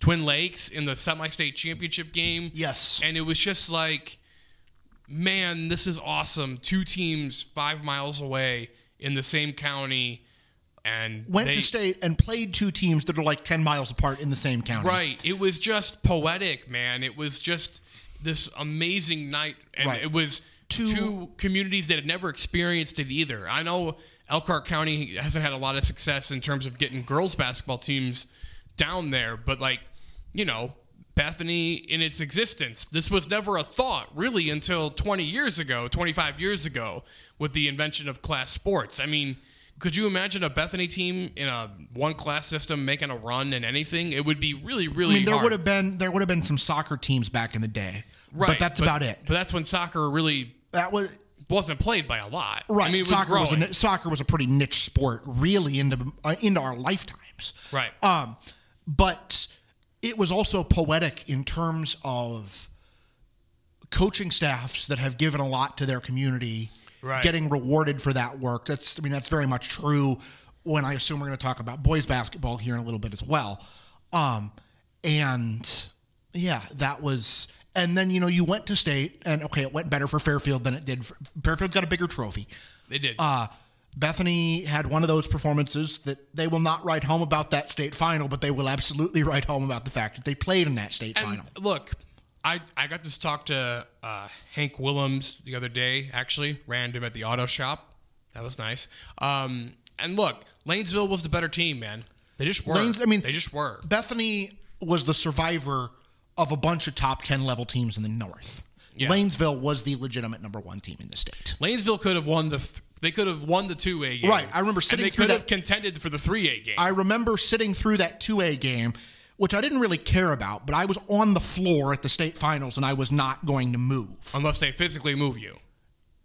Twin Lakes in the semi-state championship game. Yes. and it was just like, man, this is awesome. Two teams five miles away in the same county. And Went they- to state and played two teams that are like 10 miles apart in the same county. Right. It was just poetic, man. It was just this amazing night. And Right. it was Two- two, communities that had never experienced it either. I know Elkhart County hasn't had a lot of success in terms of getting girls basketball teams down there, but like, you know, Bethany in its existence, this was never a thought really until 20 years ago, 25 years ago, with the invention of class sports. I mean, could you imagine a Bethany team in a one class system making a run in anything? It would be really, really I mean, there hard. would have been there would have been some soccer teams back in the day, right, but that's about it. But that's when soccer really That was wasn't played by a lot. right. I mean, was soccer was a soccer was a pretty niche sport, really into uh, into our lifetimes. Right. Um, but it was also poetic in terms of coaching staffs that have given a lot to their community, Right. getting rewarded for that work. That's I mean that's very much true. When I assume we're going to talk about boys basketball here in a little bit as well, um, and yeah, that was. And then you know you went to state, and okay, it went better for Fairfield than it did. For, Fairfield got a bigger trophy. they did. Uh, Bethany had one of those performances that they will not write home about that state final, but they will absolutely write home about the fact that they played in that state and final. look, I, I got to talk to uh, Hank Willems the other day, actually, random at the auto shop. That was nice. Um, and look, Lanesville was the better team, man. They just were. Lanes- I mean- they just were. Bethany was the survivor of a bunch of top 10 level teams in the North. Yeah. Lanesville was the legitimate number one team in the state. Lanesville could have won the. Th- they could have won the two A game. Right, I remember sitting and they could have that- contended for the three A game. I remember sitting through that 2A game, which I didn't really care about, but I was on the floor at the state finals and I was not going to move. unless they physically move you.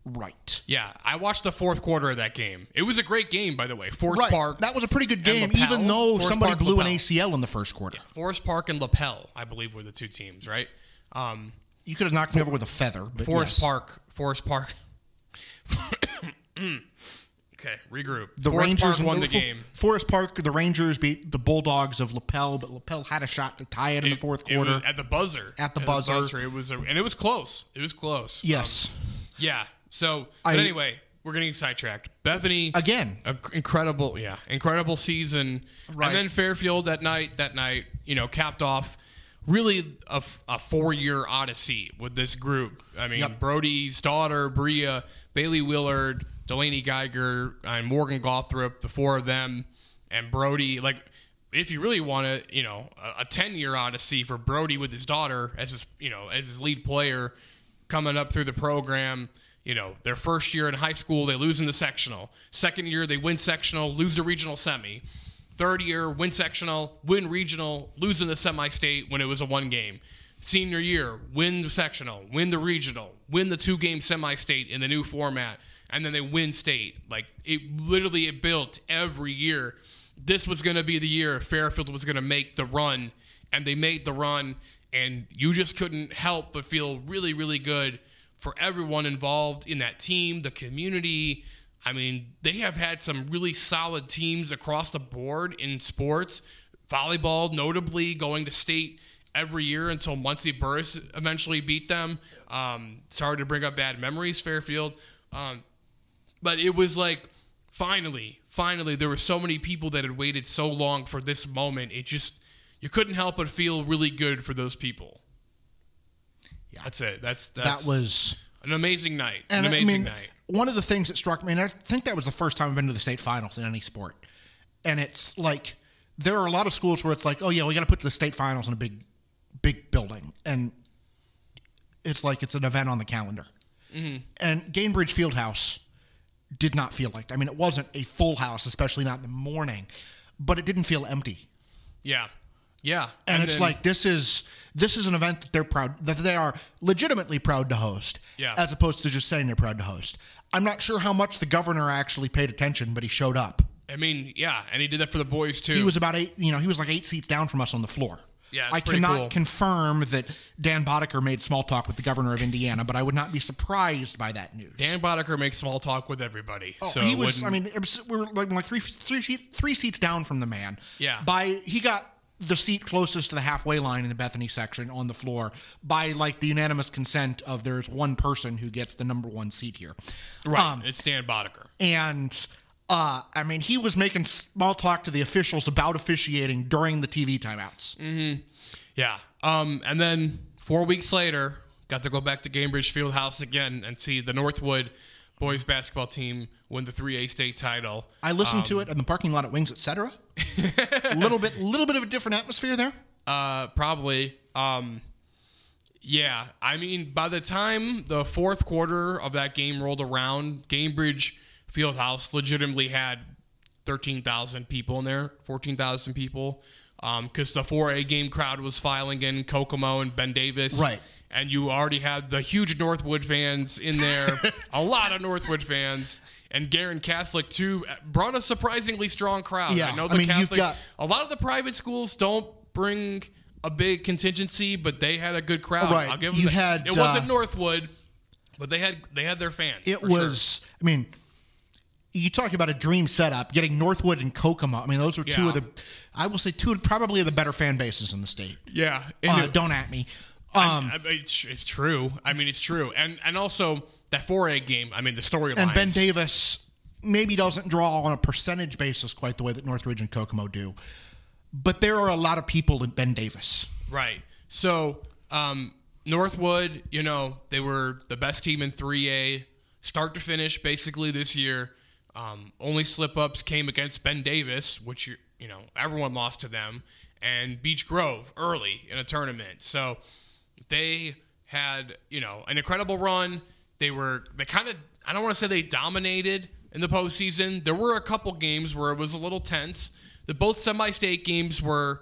Right. Yeah, I watched the fourth quarter of that game. It was a great game, by the way. Forest Right. Park, That was a pretty good game, Lapel. even though Forest somebody Park, blew an ACL in the first quarter. Forest Park and Lapel, I believe, were the two teams, right? Um, You could have knocked me over with a feather. Forest yes. Park, Forest Park. Okay, regroup. The Forest Rangers Park won the game. Forest Park, the Rangers beat the Bulldogs of Lapel, but Lapel had a shot to tie it in the fourth It was quarter. at the buzzer. At the buzzer. It was, a, and it was close. It was close. yes. Um, yeah. So, but I- anyway, we're getting sidetracked. Bethany Again. a incredible, yeah, incredible season. Right. And then Fairfield that night, that night, you know, capped off really a, f- a four-year odyssey with this group. I mean, Yep. Brody's daughter, Bria, Bailey Willard, Delaney Geiger, and Morgan Gothrop, the four of them, and Brody. Like, if you really want to, you know, a- a ten-year odyssey for Brody with his daughter as his, you know, as his lead player coming up through the program. You know, their first year in high school, they lose in the sectional. Second year, they win sectional, lose the regional semi. Third year, win sectional, win regional, lose in the semi state when it was a one game. Senior year, win the sectional, win the regional, win the two game semi state in the new format, and then they win state. Like it literally it built every year. This was going to be the year Fairfield was going to make the run, and they made the run, and you just couldn't help but feel really, really good for everyone involved in that team, the community. I mean, they have had some really solid teams across the board in sports. Volleyball, notably, going to state every year until Muncie Burris eventually beat them. Um, sorry to bring up bad memories, Fairfield. Um, but it was like, finally, finally, there were so many people that had waited so long for this moment. It just, you couldn't help but feel really good for those people. Yeah. That's it. That's, that's that was. an amazing night. An amazing I mean, night. one of the things that struck me, and I think that was the first time I've been to the state finals in any sport. And it's like there are a lot of schools where it's like, oh yeah, we got to put the state finals in a big, big building, and it's like it's an event on the calendar. Mm-hmm. And Gainbridge Fieldhouse did not feel like that. I mean, it wasn't a full house, especially not in the morning, but it didn't feel empty. Yeah. Yeah. And, it's then- like this is this is an event that they're proud that they are legitimately proud to host. Yeah. As opposed to just saying they're proud to host. I'm not sure how much the governor actually paid attention, but he showed up. I mean, yeah, and he did that for the boys too. He was about eight, you know, he was like eight seats down from us on the floor. Yeah, it's I cannot cool. confirm that Dan Boddicker made small talk with the governor of Indiana, but I would not be surprised by that news. Dan Boddicker makes small talk with everybody. so Oh, he was. I mean, it was, we were like, like three, three, three seats down from the man. Yeah. By he got the seat closest to the halfway line in the Bethany section on the floor by like the unanimous consent of there's one person who gets the number one seat here. right. Um, it's Dan Boddicker. and uh, I mean, he was making small talk to the officials about officiating during the TV timeouts. Mm. Yeah. Um, and then four weeks later, got to go back to Gainbridge Fieldhouse again and see the Northwood boys basketball team win the 3A state title. I listened Um, to it in the parking lot at Wings, etc. A little bit, little bit of a different atmosphere there. Uh, probably. Um, yeah, I mean, by the time the fourth quarter of that game rolled around, Gainbridge Fieldhouse legitimately had 13,000 people in there, 14,000 people, because the 4A game crowd was filing in Kokomo and Ben Davis. Right. And you already had the huge Northwood fans in there, a lot of Northwood fans. And Guerin Catholic, too, brought a surprisingly strong crowd. Yeah, I know I the mean, you've Catholic, got- a lot of the private schools don't bring a big contingency, but they had a good crowd. Right. I'll give them You that. had, it wasn't uh, Northwood, but they had they had their fans. It for sure. was. I mean, you talk about a dream setup. Getting Northwood and Kokomo. I mean, those are two Yeah. of the. I will say two of probably the better fan bases in the state. yeah. Uh, it- don't at me. I- Um, I- it's, it's true. I mean, it's true, and and also that 4A game. I mean, the storyline. and Ben Davis maybe doesn't draw on a percentage basis quite the way that Northridge and Kokomo do, but there are a lot of people in Ben Davis. Right. So, um, Northwood, you know, they were the best team in 3A, start to finish, basically this year. Um, only slip ups came against Ben Davis, which you you know everyone lost to them, and Beech Grove early in a tournament. So they had you know an incredible run. They were they kind of I don't want to say they dominated in the postseason. There were a couple games where it was a little tense. The both semi-state games were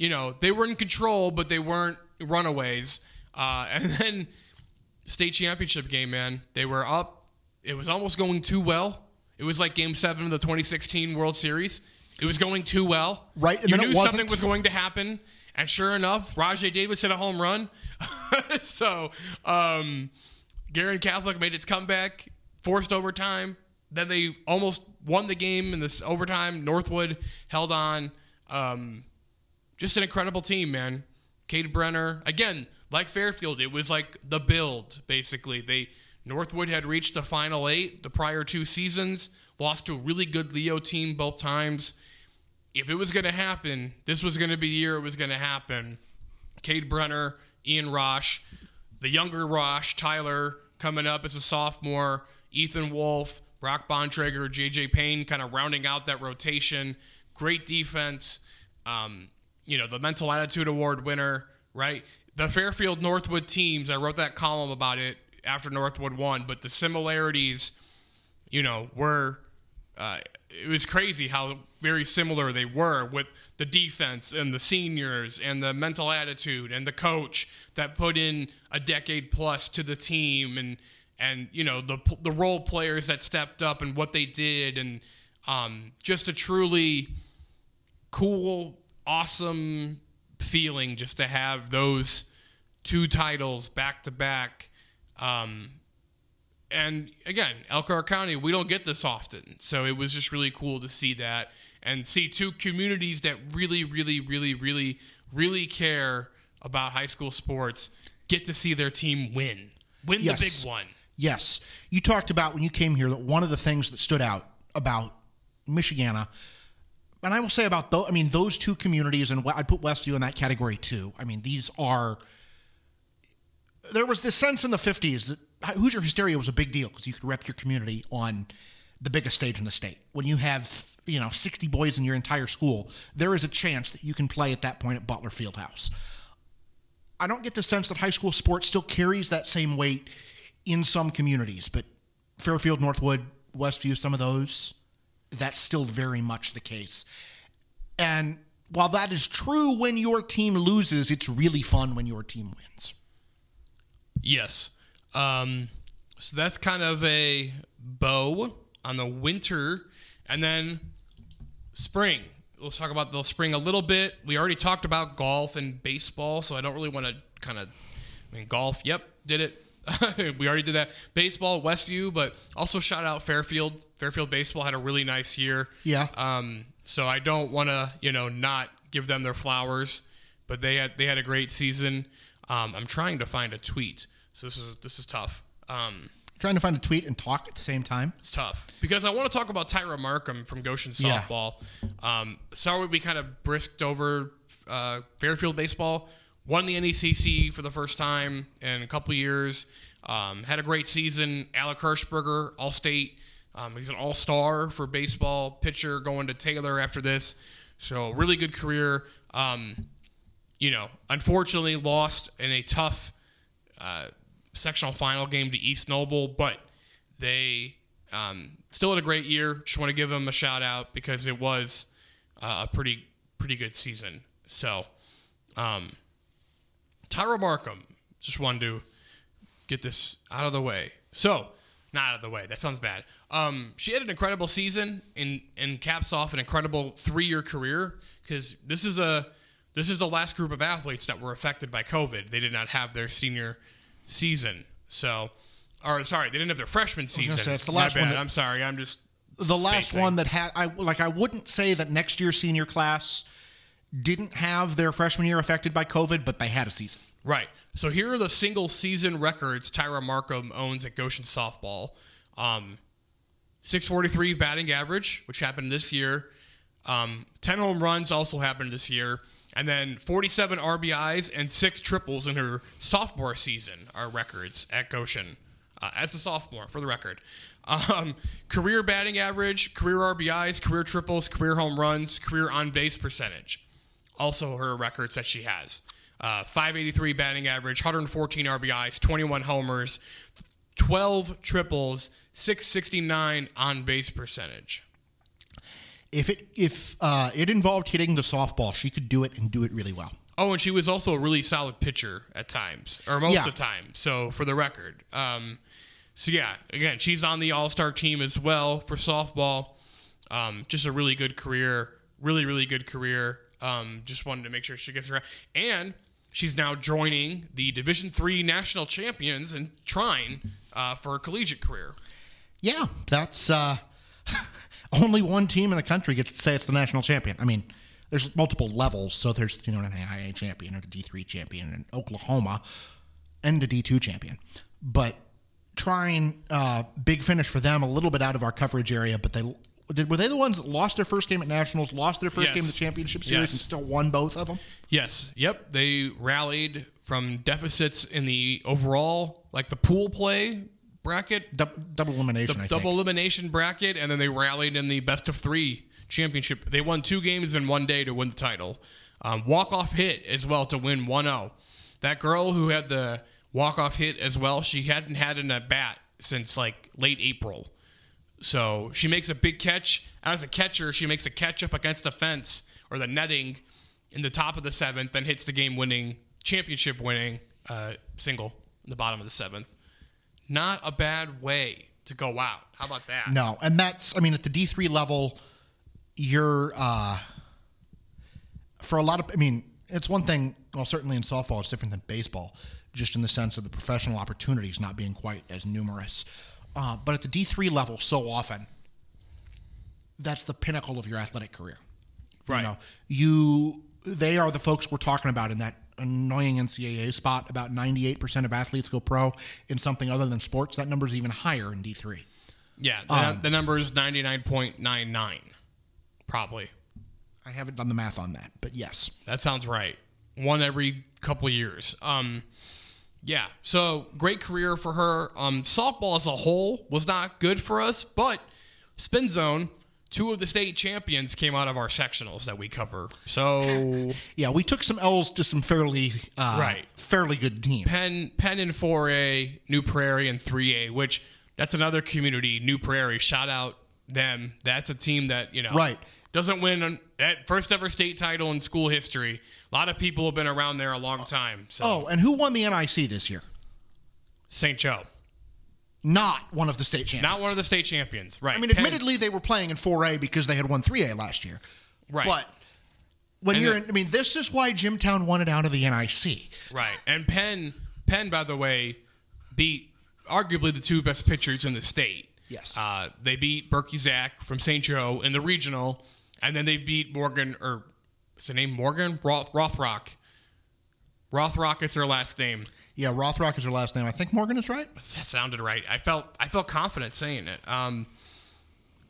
you know, they were in control, but they weren't runaways. Uh, and then state championship game, man, they were up. It was almost going too well. It was like Game Seven of the 2016 World Series. It was going too well. Right, and you knew something was going to happen, and sure enough, Rajay Davis hit a home run. so, um, Guerin Catholic made its comeback, forced overtime. Then they almost won the game in this overtime. Northwood held on. Um, just an incredible team, man. Cade Brenner, again, like Fairfield, it was like the build, basically. They Northwood had reached the final eight the prior two seasons, lost to a really good Leo team both times. If it was going to happen, this was going to be the year it was going to happen. Cade Brenner, Ian Rosh, the younger Rosh, Tyler coming up as a sophomore, Ethan Wolf, Brock Bontrager, JJ Payne kind of rounding out that rotation. Great defense. Um, you know, the Mental Attitude Award winner, right? The Fairfield Northwood teams, I wrote that column about it after Northwood won, but the similarities, you know, were uh, it was crazy how very similar they were with the defense and the seniors and the mental attitude and the coach that put in a decade plus to the team and and you know the the role players that stepped up and what they did and um, just a truly cool, awesome feeling just to have those two titles back to back. Um, and again, Elkhart County, we don't get this often. So it was just really cool to see that and see two communities that really, really, really, really, really care about high school sports get to see their team win. Win Yes. the big one. Yes, you talked about when you came here that one of the things that stood out about Michiana, and I will say about those, I mean those two communities, and I'd put Westview in that category too. I mean these are. There was this sense in the '50s that Hoosier hysteria was a big deal because you could rep your community on the biggest stage in the state. When you have you know 60 boys in your entire school, there is a chance that you can play at that point at Butler Fieldhouse. I don't get the sense that high school sports still carries that same weight in some communities, but Fairfield, Northwood, Westview, some of those, that's still very much the case. And while that is true when your team loses, it's really fun when your team wins. Yes. Um, so that's kind of a bow on the winter. And then spring. let's talk about the spring a little bit. We already talked about golf and baseball, so I don't really want to kind of. I mean, golf. Yep, did it. we already did that. Baseball, Westview, but also shout out Fairfield. Fairfield baseball had a really nice year. Yeah. Um. So I don't want to, you know, not give them their flowers, but they had they had a great season. Um, I'm trying to find a tweet, so this is this is tough. Um, Trying to find a tweet and talk at the same time. it's tough because I want to talk about Tyra Markham from Goshen Yeah. softball. Um, sorry, we kind of brisked over uh, Fairfield baseball. Won the NECC for the first time in a couple years. Um, had a great season. Alec Hirschberger, All State. Um, he's an All Star for baseball pitcher. Going to Taylor after this, so really good career. Um, you know, unfortunately lost in a tough uh, sectional final game to East Noble, but they um, still had a great year. Just want to give them a shout out because it was uh, a pretty pretty good season. So, um, Tyra Markham, just wanted to get this out of the way. So, not out of the way. That sounds bad. Um, she had an incredible season and and caps off an incredible three year career because this is a this is the last group of athletes that were affected by COVID. They did not have their senior season. So, or sorry, they didn't have their freshman season. say, it's the last one that- I'm sorry. I'm just The last one that had, I like, I wouldn't say that next year's senior class didn't have their freshman year affected by COVID, but they had a season. Right. So here are the single season records Tyra Markham owns at Goshen softball. Um, 643 batting average, which happened this year. Um, 10 home runs also happened this year. And then 47 RBIs and six triples in her sophomore season are records at Goshen uh, as a sophomore, for the record. Um, career batting average, career RBIs, career triples, career home runs, career on base percentage also her records that she has. Uh, 583 batting average, 114 RBIs, 21 homers, 12 triples, 669 on base percentage. If it if uh, it involved hitting the softball, she could do it and do it really well. Oh, and she was also a really solid pitcher at times, or most Yeah. of the time. So for the record, um, so yeah, again, she's on the All Star team as well for softball. Um, just a really good career, really really good career. Um, just wanted to make sure she gets her, and she's now joining the Division Three national champions and Trine uh, for a collegiate career. Yeah, that's uh, only one team in the country gets to say it's the national champion. I mean, there's multiple levels, so there's you know an AIA champion, and a D three champion and Oklahoma, and a D two champion. But Trine uh, big finish for them, a little bit out of our coverage area, but they. Did, were they the ones that lost their first game at nationals, lost their first Yes. game of the championship series, Yes. and still won both of them? Yes. Yep. They rallied from deficits in the overall, like the pool play bracket, Dou- double elimination, the I double think. elimination bracket, and then they rallied in the best of three championship. They won two games in one day to win the title. Um, walk off hit as well to win 1 0. That girl who had the walk off hit as well, she hadn't had an at bat since like late April. So she makes a big catch. As a catcher, she makes a catch up against the fence or the netting in the top of the seventh, then hits the game winning, championship winning uh, single in the bottom of the seventh. Not a bad way to go out. How about that? No, and that's I mean at the D three level, you're uh, for a lot of I mean it's one thing. Well, certainly in softball, it's different than baseball, just in the sense of the professional opportunities not being quite as numerous. Uh, but at the D three level, so often, that's the pinnacle of your athletic career. Right. You know, you they are the folks we're talking about in that annoying NCAA spot. About ninety eight percent of athletes go pro in something other than sports. That number is even higher in D three. Yeah, the, Um, the number is 99.99. Probably. I haven't done the math on that, but yes. That sounds right. One every couple years. Um, yeah, so great career for her. Um, softball as a whole was not good for us, but Spin Zone, two of the state champions came out of our sectionals that we cover. So Yeah, we took some L's to some fairly uh, Right. fairly good teams. Penn, Penn in 4A, New Prairie in 3A, which that's another community, New Prairie. Shout out them. That's a team that, you know, Right. doesn't win that first ever state title in school history. A lot of people have been around there a long time. So Oh, and who won the NIC this year? St. Joe. Not one of the state champions. Not one of the state champions, right? I mean, Penn- admittedly, they were playing in 4A because they had won 3A last year. Right. But when And you're, then- in, I mean, this is why Jimtown won it out of the NIC. Right. And Penn, Penn, by the way, beat arguably the two best pitchers in the state. Yes. Uh, they beat Berkey Zach from St. Joe in the regional, and then they beat Morgan, or is the name Morgan? Roth, Rothrock. Rothrock is her last name. Yeah, Rothrock is her last name. I think Morgan is right. That sounded right. I felt I felt confident saying it. Um,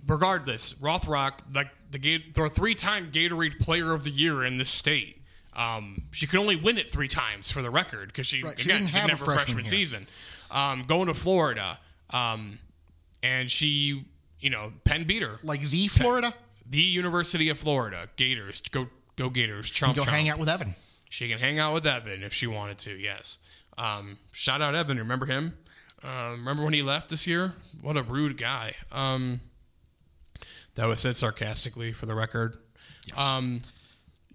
regardless, Rothrock, like the Gate, the three-time Gatorade Player of the Year in this state. Um, she could only win it three times for the record because she, Right, she again, didn't have a freshman here. season. Um, going to Florida, um, and she, you know, Penn beat her. Like the Florida. The University of Florida Gators, go go Gators! Chomp Go chomp. hang out with Evan. She can hang out with Evan if she wanted to. Yes. Um, shout out Evan. Remember him? Uh, remember when he left this year? What a rude guy. Um, that was said sarcastically, for the record. Um,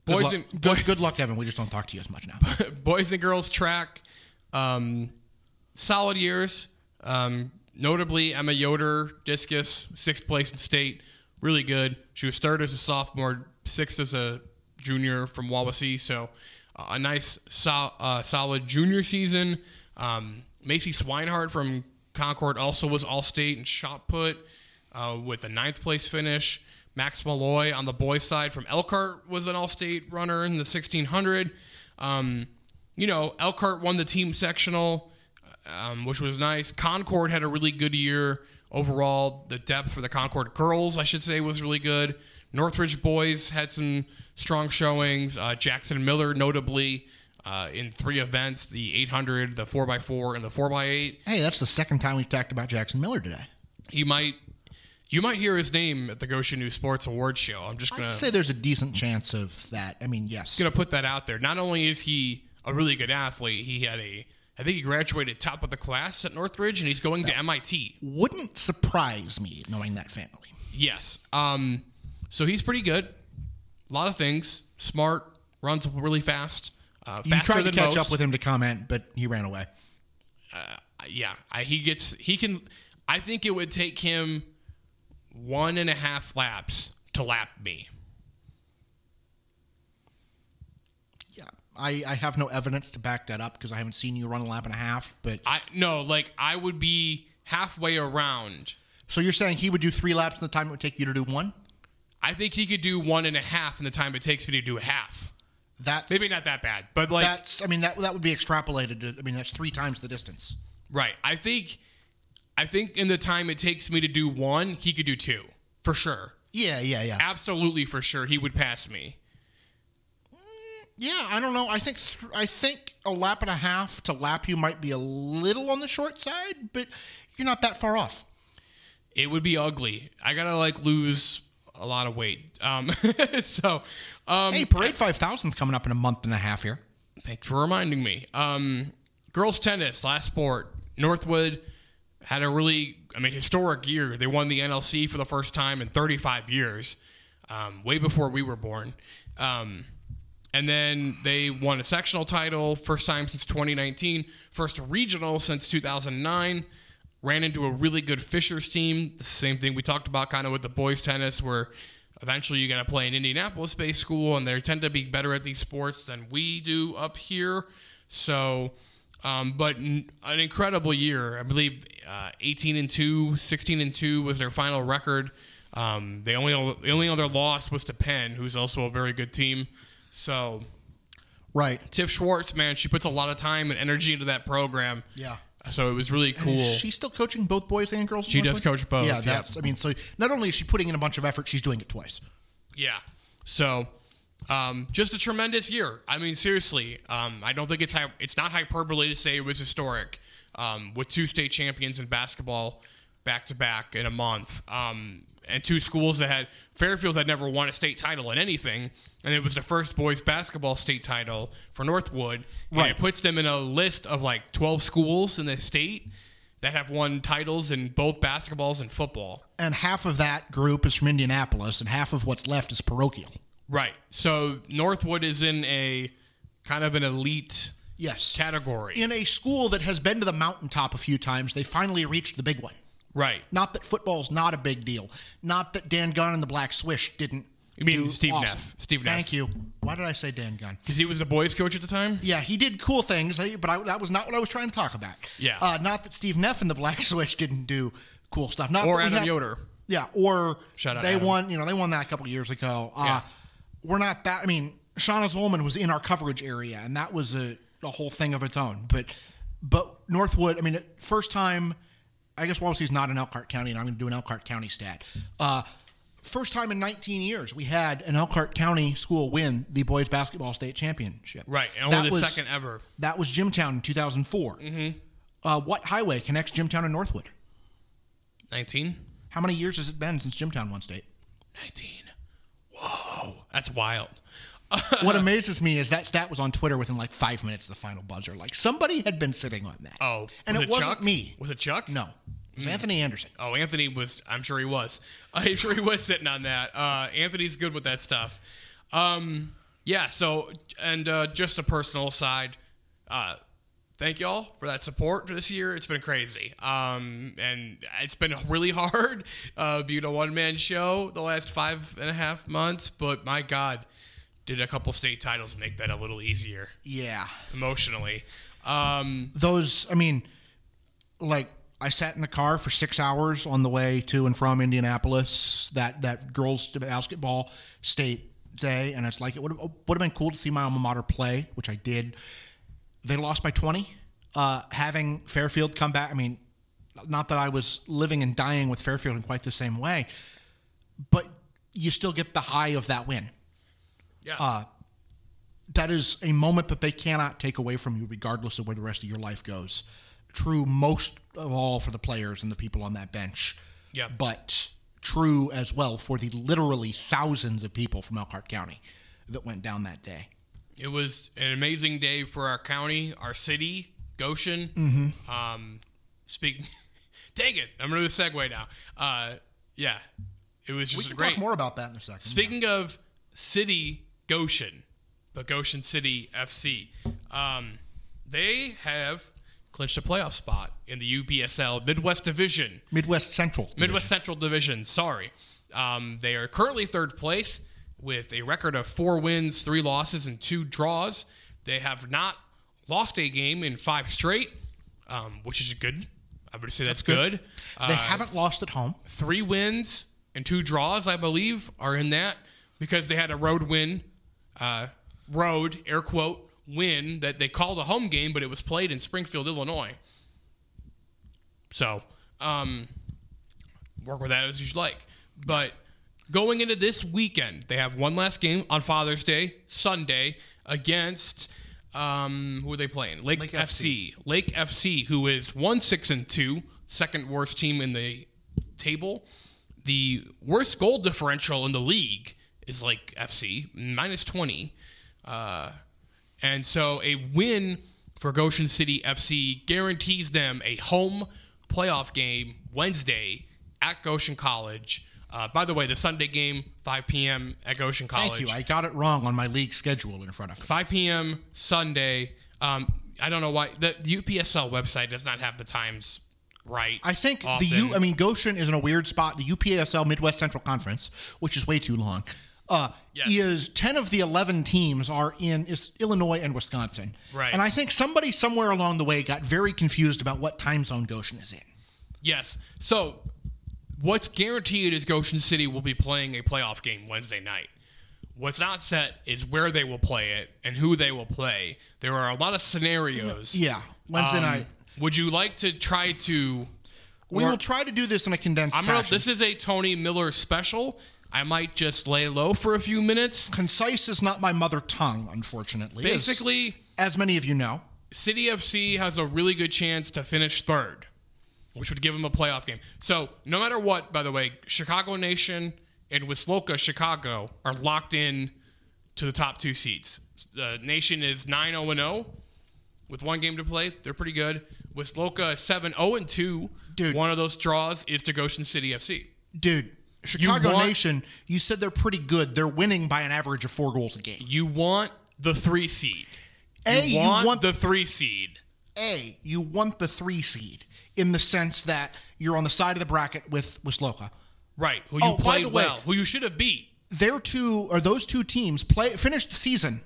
Good, boys luck, and good, good luck, Evan. We just don't talk to you as much now. boys and girls track, um, solid years. Um, notably, Emma Yoder, discus, sixth place in state, really good. She was third as a sophomore, sixth as a junior from Wawasee, so a nice, sol- uh, solid junior season. Um, Macy Swinehart from Concord also was all state in shot put uh, with a ninth place finish. Max Malloy on the boys' side from Elkhart was an all state runner in the 1600. Um, you know, Elkhart won the team sectional, um, which was nice. Concord had a really good year overall. The depth for the Concord girls, I should say, was really good. Northridge boys had some strong showings. Uh, Jackson Miller, notably, uh, in three events the 800, the 4x4, and the 4x8. hey, that's the second time we've talked about Jackson Miller today. He might. You might hear his name at the Goshen News Sports Awards show. I'm just gonna I'd say there's a decent chance of that. I mean, yes. gonna put that out there. Not only is he a really good athlete, he had a I think he graduated top of the class at Northridge, and he's going to MIT. Wouldn't surprise me knowing that family. Yes. Um. So he's pretty good. A lot of things. Smart. Runs really fast. Uh, You tried to catch most. up with him to comment, but he ran away. yeah, I, he gets he can. I think it would take him one and a half laps to lap me. Yeah, I, I have no evidence to back that up because I haven't seen you run a lap and a half. But I no, like I would be halfway around. so you're saying he would do three laps in the time it would take you to do one? I think he could do one and a half in the time it takes me to do a half. That's Maybe not that bad, but like that's. I mean, that that would be extrapolated. To, I mean, that's three times the distance. right. I think, I think in the time it takes me to do one, he could do two for sure. Yeah, yeah, yeah. Absolutely for sure, he would pass me. Mm, yeah, I don't know. I think th- I think a lap and a half to lap you might be a little on the short side, but you're not that far off. It would be ugly. I gotta like lose a lot of weight. Um, so, um, Hey, Parade 5000's coming up in a month and a half here. Thanks for reminding me. Um, girls tennis, last sport. Northwood had a really, I mean, historic year. They won the NLC for the first time in 35 years, um, way before we were born. Um, and then they won a sectional title, first time since 2019, first regional since 2009. Ran into a really good Fishers team. The same thing we talked about kind of with the boys tennis, where eventually you got to play an Indianapolis based school, and they tend to be better at these sports than we do up here. So, um, but n- an incredible year. I believe uh, 18 and 2, 16 and 2 was their final record. Um, the only the only other loss was to Penn, who's also a very good team. So Right. Tiff Schwartz, man, she puts a lot of time and energy into that program. Yeah. So it was really cool. She's still coaching both boys and girls? She does coach both, Yeah, that's. I mean, so not only is she putting in a bunch of effort, she's doing it twice. Yeah. So, um, just a tremendous year. I mean, seriously, um, I don't think it's hy- it's not hyperbole to say it was historic um, with two state champions in basketball back to back in a month, um, and two schools that had Fairfield had never won a state title in anything, and it was the first boys basketball state title for Northwood. And Right. it puts them in a list of like twelve schools in the state that have won titles in both basketballs and football. And half of that group is from Indianapolis, and half of what's left is parochial. Right. So Northwood is in a kind of an elite Yes. category. In a school that has been to the mountaintop a few times, they finally reached the big one. right. Not that football's not a big deal. Not that Dan Gunn and the Black Swish didn't You mean do Steve awesome. Neff. Steve Neff. Thank you. Why did I say Dan Gunn? Because he was the boys' coach at the time. Yeah, he did cool things, eh, but I, that was not what I was trying to talk about. Yeah. Uh, not that Steve Neff and the Black Switch didn't do cool stuff. Not Or Adam had- Yoder. Yeah, or Shout out they Adam. won. You know, they won that a couple years ago. Uh, Yeah. We're not that. I mean, Shauna Zolman was in our coverage area, and that was a, a whole thing of its own. But but Northwood. I mean, first time. I guess Wawasee's not in Elkhart County, and I'm going to do an Elkhart County stat. Uh, first time in 19 years we had an Elkhart County school win the boys basketball state championship. Right, and only That the was- second ever. That was Jimtown in 2004. Mm-hmm. Uh, what highway connects Jimtown and Northwood? 19? How many years has it been since Jimtown won state? 19. Whoa. That's wild. what amazes me is that stat was on Twitter within like five minutes of the final buzzer. Like somebody had been sitting on that. Oh, and was it, wasn't Chuck? me. Was it Chuck? No, was Anthony Anderson. Oh, Anthony was. I'm sure he was. I'm sure he was sitting on that. Uh, Anthony's good with that stuff. Um, yeah. So, and uh, just a personal side. Uh, thank y'all for that support for this year. It's been crazy. Um, and it's been really hard uh, being a one man show the last five and a half months. But my God, did a couple state titles make that a little easier Yeah, emotionally? Um, those. I mean, like I sat in the car for six hours on the way to and from Indianapolis. That that girls basketball state day, and it's like it would have would have been cool to see my alma mater play, which I did. They lost by twenty. Uh, having Fairfield come back, I mean, not that I was living and dying with Fairfield in quite the same way, but you still get the high of that win. yeah. Uh, that is a moment that they cannot take away from you, regardless of where the rest of your life goes. True, most of all for the players and the people on that bench. Yeah. But true as well for the literally thousands of people from Elkhart County that went down that day. It was an amazing day for our county, our city, Goshen. Mm-hmm. Um, speak. Dang it! I'm gonna do a segue now. Uh, yeah, it was We just can great. talk more about that in a second. Speaking of city, Goshen, the Goshen City FC, um, they have clinched a playoff spot in the UPSL Midwest Division. Midwest Central. Midwest Central Division. Sorry, um, they are currently third place with a record of four wins, three losses, and two draws. They have not lost a game in five straight, um, which is good. I would say that's, good. good. They Uh, haven't lost at home. three wins and two draws, I believe, are in that because they had a road win, uh, road air quote win that they called a home game, but it was played in Springfield, Illinois. So, um, work with that as you like. But going into this weekend, they have one last game on Father's Day, Sunday, against um, who are they playing? Lake, Lake FC. Lake FC, who is one six and two, second worst team in the table. The worst goal differential in the league is Lake FC, minus twenty. Uh, and so a win for Goshen City FC guarantees them a home playoff game Wednesday at Goshen College. Uh, by the way, the Sunday game, 5 p.m. at Goshen College. Thank you. I got it wrong on my league schedule in front of me. 5 p.m. Sunday. Um, I don't know why the, the UPSL website does not have the times right. I think often. the U. I mean, Goshen is in a weird spot. The UPSL Midwest Central Conference, which is way too long, uh, Yes. is ten of the eleven teams are in is Illinois and Wisconsin. Right. And I think somebody somewhere along the way got very confused about what time zone Goshen is in. Yes. So, what's guaranteed is Goshen City will be playing a playoff game Wednesday night. What's not set is where they will play it and who they will play. There are a lot of scenarios. Yeah, Wednesday Um, night. Would you like to try to? We or- will try to do this in a condensed I'm gonna, fashion. this is a Tony Miller special. I might just lay low for a few minutes. Concise is not my mother tongue, unfortunately. as- Basically, as many of you know. City FC has a really good chance to finish third, which would give them a playoff game. So, no matter what, by the way, Chicago Nation and Wisloka Chicago are locked in to the top two seats. The Nation is 9 0 0 with one game to play. They're pretty good. Wisloka is 7 0 2. Dude. One of those draws is to Goshen City FC. Dude, Chicago want- Nation, you said they're pretty good. They're winning by an average of four goals a game. You want the three seed. A, you you want, want the three seed. A, you want the three seed in the sense that you're on the side of the bracket with Wisloka. Right. Who you Oh, played the way- well. Who you should have beat. their two or those two teams play finished the season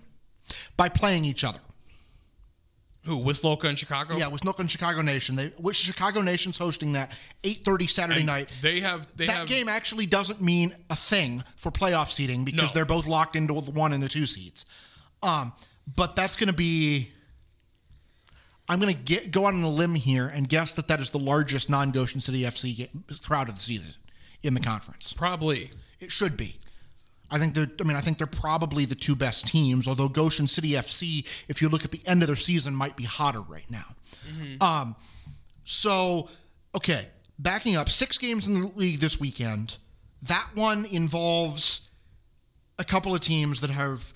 by playing each other. Who? Wisloka in Chicago? Yeah, with Nook and Chicago Nation. They which Chicago Nation's hosting that 8:30 Saturday And night. They have. They that have. game actually doesn't mean a thing for playoff seeding because No. they're both locked into the one and the two seats. Um, but that's going to be. I'm going to get go out on a limb here and guess that that is the largest non-Goshen City FC game, crowd of the season in the conference. Probably. It should be. I think they're. I mean, I think they're probably the two best teams. Although Goshen City FC, if you look at the end of their season, might be hotter right now. Um, so okay, backing up, six games in the league this weekend. That one involves a couple of teams that have.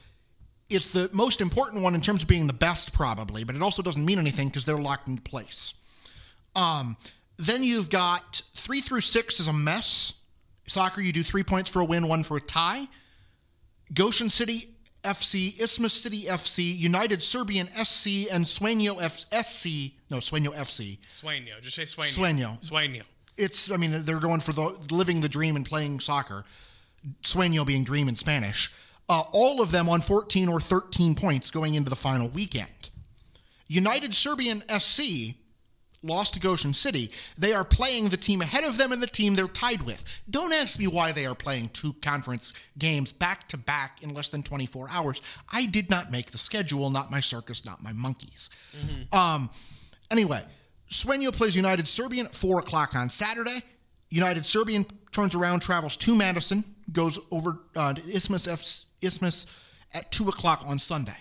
It's the most important one in terms of being the best, probably, but it also doesn't mean anything because they're locked in place. Um, then you've got three through six is a mess. Soccer, you do three points for a win, one for a tie. Goshen City FC, Isthmus City FC, United Serbian SC, and Sueño F- SC. No, Sueño FC. Sueño. Just say Sueño. Sueño. Sueño. It's, I mean, they're going for the living the dream and playing soccer. Sueño being dream in Spanish. Uh, all of them on 14 or 13 points going into the final weekend. United Serbian SC lost to Goshen City. They are playing the team ahead of them and the team they're tied with. Don't ask me why they are playing two conference games back to back in less than 24 hours. I did not make the schedule, not my circus, not my monkeys. Um, anyway, Sueño plays United Serbian at 4 o'clock on Saturday. United Serbian turns around, travels to Madison, goes over uh, to Isthmus, F- Isthmus at 2 o'clock on Sunday.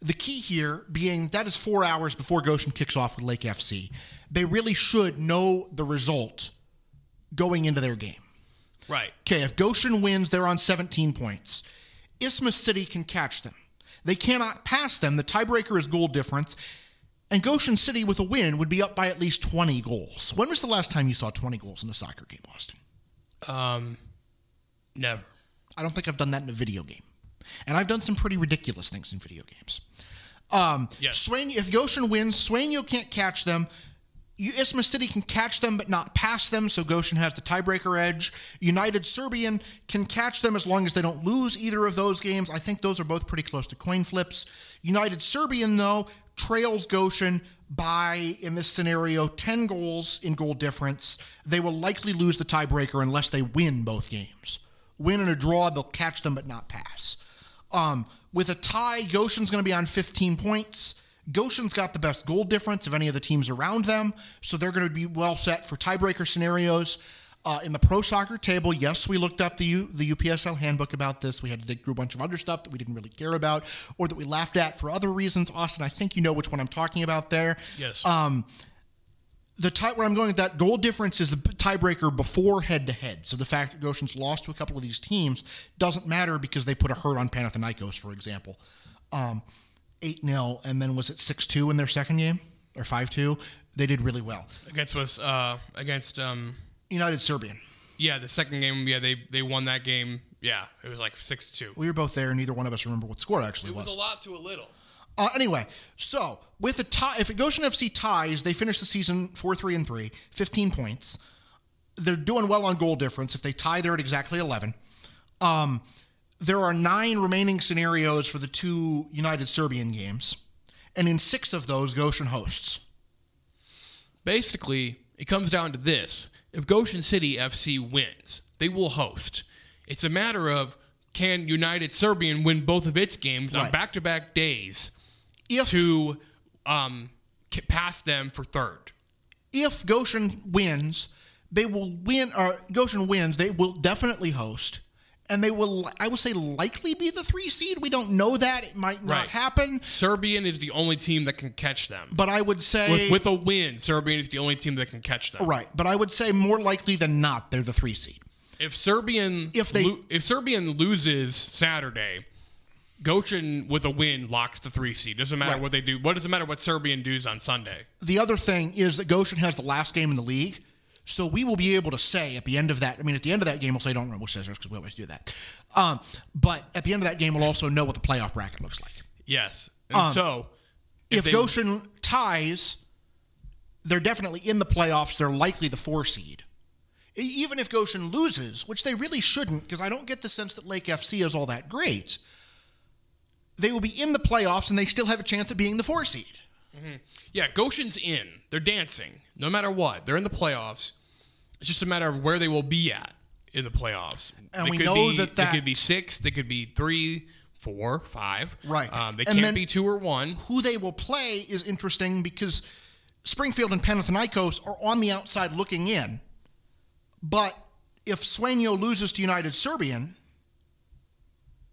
The key here being that is four hours before Goshen kicks off with Lake FC. They really should know the result going into their game. Right. Okay, if Goshen wins, they're on 17 points. Isthmus City can catch them. They cannot pass them. The tiebreaker is goal difference. And Goshen City with a win would be up by at least 20 goals. When was the last time you saw 20 goals in a soccer game, Austin? Um, never. I don't think I've done that in a video game. And I've done some pretty ridiculous things in video games. Um, Yes. Swain, if Goshen wins, Sueño can't catch them. You- Isthmus City can catch them but not pass them, so Goshen has the tiebreaker edge. United Serbian can catch them as long as they don't lose either of those games. I think those are both pretty close to coin flips. United Serbian, though, trails Goshen by, in this scenario, 10 goals in goal difference. They will likely lose the tiebreaker unless they win both games. Win and a draw, they'll catch them but not pass. Um, with a tie, Goshen's going to be on 15 points. Goshen's got the best goal difference of any of the teams around them, so they're going to be well set for tiebreaker scenarios. Uh, in the pro soccer table, yes, we looked up the U, the UPSL handbook about this. We had to dig through a bunch of other stuff that we didn't really care about or that we laughed at for other reasons. Austin, I think you know which one I'm talking about there. Yes. Um, the tie where I'm going with that goal difference is the tiebreaker before head to head. So the fact that Goshen's lost to a couple of these teams doesn't matter because they put a hurt on Panathinaikos, for example. Um, 8 0, and then was it 6 2 in their second game? Or 5 2? They did really well. against was uh against um United Serbian. yeah the second game yeah they they won that game yeah it was like 6 2. We were both there, and neither one of us remember what the score actually was. It was a lot to a little. Uh, anyway, so with a tie, if Goshen FC ties, they finish the season 4 3 and 3, 15 points. They're doing well on goal difference. If they tie, they're at exactly 11. Um, there are nine remaining scenarios for the two United Serbian games, and in six of those, Goshen hosts. Basically, it comes down to this: if Goshen City FC wins, they will host. It's a matter of can United Serbian win both of its games on back-to-back days If to um, pass them for third. if Goshen wins, they will win. Or Goshen wins, they will definitely host, and they will. I would say likely be the three seed. We don't know that; it might not Right. happen. Serbian is the only team that can catch them. But I would say With, with a win, Serbian is the only team that can catch them. right. But I would say more likely than not, they're the three seed. If Serbian If they- lo- if Serbian loses Saturday, Goshen with a win locks the three seed. Doesn't matter Right. what they do. What does it matter what Serbian does on Sunday? The other thing is that Goshen has the last game in the league. So we will be able to say at the end of that, I mean, at the end of that game, we'll say, don't remember which scissors because we always do that. Um, but at the end of that game, we'll also know what the playoff bracket looks like. Yes. And Um, so If, they- Goshen ties, they're definitely in the playoffs. They're likely the four seed. Even if Goshen loses, which they really shouldn't, because I don't get the sense that Lake FC is all that great, they will be in the playoffs and they still have a chance of being the four seed. Yeah, Goshen's in. They're dancing. No matter what, they're in the playoffs. It's just a matter of where they will be at in the playoffs. And they we could know be, that that- they could be six. They could be three, four, five. Right. Um, they And can't be two or one. Who they will play is interesting because Springfield and Panathinaikos are on the outside looking in. But if Sueño loses to United Serbian,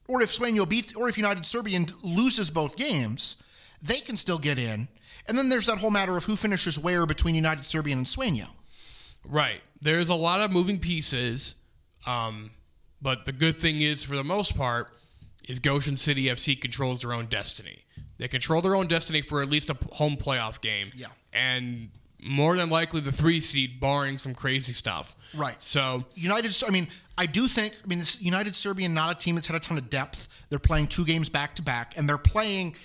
or if Sueño beats, or if United Serbian loses both games, they can still get in. And then there's that whole matter of who finishes where between United Serbian and Sueño. Right. There's a lot of moving pieces, um, but the good thing is, for the most part, is Goshen City FC controls their own destiny. They control their own destiny for at least a home playoff game. Yeah. And more than likely the three seed, barring some crazy stuff. Right. So United, I mean, I do think, I mean, this United Serbian, not a team that's had a ton of depth. They're playing two games back to back, and they're playing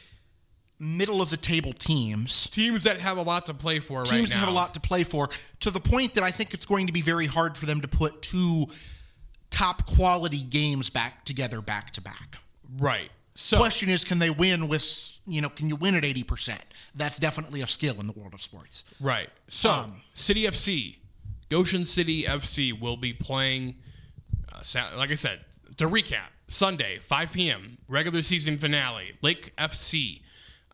middle of the table teams. teams that have a lot to play for right Teams now. that have a lot to play for, to the point that I think it's going to be very hard for them to put two top quality games back together back to back. Right. So Question is, can they win with, you know, can you win at 80%? That's definitely a skill in the world of sports. Right. So, Um, City FC, Goshen City FC will be playing, uh, Sa- like I said, to recap, Sunday, 5 p.m., regular season finale, Lake FC,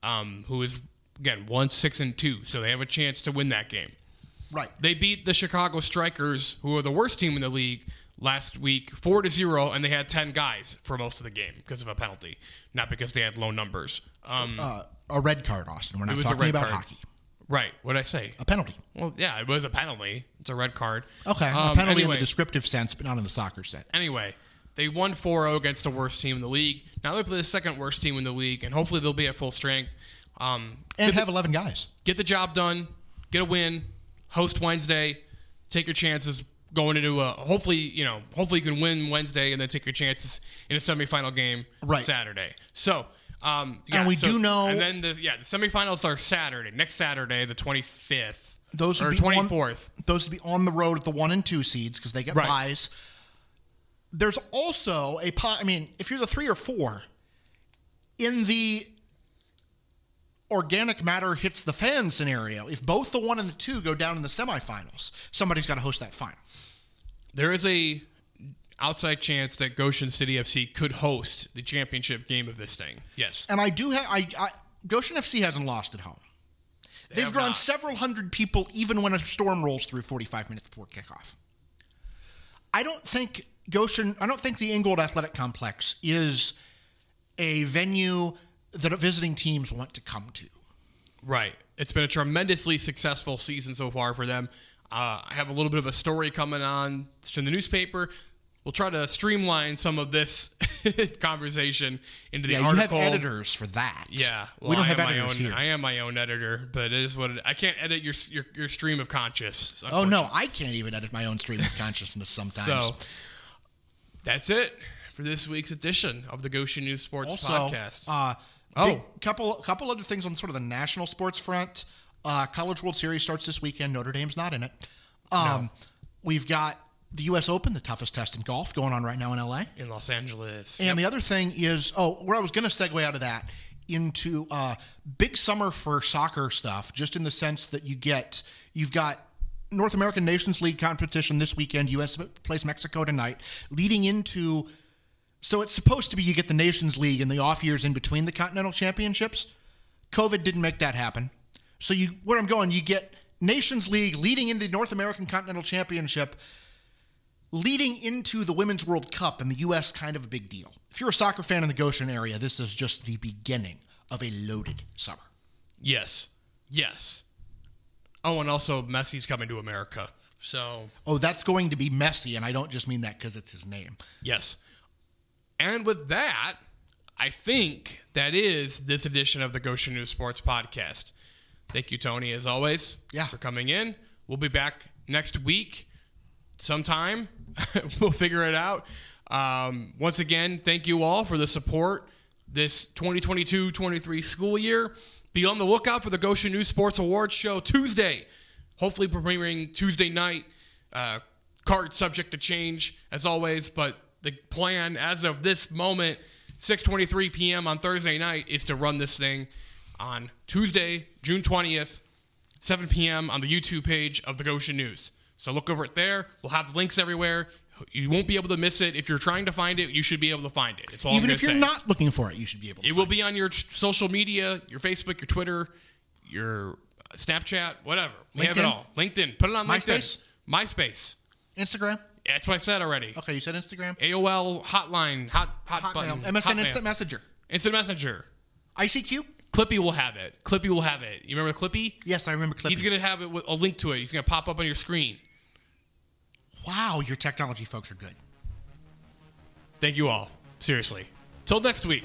um, who is, again, 1 6 and 2, so they have a chance to win that game. Right. They beat the Chicago Strikers, who are the worst team in the league, last week, 4 to 0, and they had 10 guys for most of the game because of a penalty, not because they had low numbers. Um, Uh, a red card, Austin. We're not talking about card. hockey. Right. What did I say? A penalty. Well, yeah, it was a penalty. It's a red card. Okay, a Um, penalty in anyway, the descriptive sense, but not in the soccer sense. anyway, they won 4-0 against the worst team in the league. Now they play the second worst team in the league, and hopefully they'll be at full strength. Um, And have 11 guys. get the job done, get a win, host Wednesday, take your chances going into a hopefully you know hopefully you can win Wednesday and then take your chances in a semifinal game Right. Saturday. So. Um, yeah, And we so- do know- and then the yeah the semifinals are Saturday next Saturday the twenty fifth Those would or twenty fourth Those would be on the road at the one and two seeds because they get Right. byes. There's also a pot. I mean, if you're the three or four, in the organic matter hits the fan scenario, if both the one and the two go down in the semifinals, somebody's got to host that final. There is a outside chance that Goshen City FC could host the championship game of this thing. Yes. And I do have. I, I Goshen FC hasn't lost at home. They've have drawn not. several hundred people, even when a storm rolls through 45 minutes before kickoff. I don't think Goshen. I don't think the Ingold Athletic Complex is a venue that visiting teams want to come to. Right. It's been a tremendously successful season so far for them. Uh, I have a little bit of a story coming on it's in the newspaper. We'll try to streamline some of this conversation into the Yeah, you have editors for that. Yeah, well, we don't I have editors own, here. I am my own editor, but it is what it, I can't edit your, your your stream of consciousness. oh no, I can't even edit my own stream of consciousness sometimes. So that's it for this week's edition of the Goshen News Sports also, Podcast. uh, Oh. couple couple other things on sort of the national sports front. Uh, College World Series starts this weekend. Notre Dame's not in it. Um, We've got the U.S. Open, the toughest test in golf, going on right now in L.A. in Los Angeles. And the other thing is, oh, where I was going to segue out of that into uh, big summer for soccer stuff, just in the sense that you get, you've got North American Nations League competition this weekend. U.S. plays Mexico tonight, leading into. So it's supposed to be you get the Nations League in the off years in between the Continental Championships. COVID didn't make that happen. So you, where I'm going, you get Nations League leading into North American Continental Championship leading into the Women's World Cup in the U.S., kind of a big deal. If you're a soccer fan in the Goshen area, this is just the beginning of a loaded summer. Yes. Yes. Oh, and also Messi's coming to America. So, Oh, that's going to be messy, and I don't just mean that because it's his name. yes. And with that, I think that is this edition of the Goshen News Sports Podcast. Thank you, Tony, as always, Yeah. for coming in. We'll be back next week sometime. we'll figure it out. Um, once again, thank you all for the support this 2022 23 school year. Be on the lookout for the Goshen News Sports Awards show Tuesday. Hopefully, premiering Tuesday night. Uh, card subject to change as always, but the plan as of this moment, 6:23 p.m. on Thursday night, is to run this thing on Tuesday, June 20th, 7 p.m. on the YouTube page of the Goshen News. So look over it there. We'll have links everywhere. You won't be able to miss it. If you're trying to find it, you should be able to find it. It's all Even if you're say. not looking for it, you should be able to. It will be on your t- social media, your Facebook, your Twitter, your uh, Snapchat, whatever. We have it LinkedIn? all. LinkedIn. Put it on MySpace? LinkedIn. MySpace. Instagram. Yeah, that's what I said already. Okay, you said Instagram. AOL hotline, hot hot Hotmail. button, MSN Hotmail. Instant Messenger. Instant Messenger. ICQ. Clippy will have it. Clippy will have it. You remember Clippy? Yes, I remember. Clippy. He's gonna have it with a link to it. He's gonna pop up on your screen. Wow, your technology folks are good. Thank you all. Seriously. Till next week.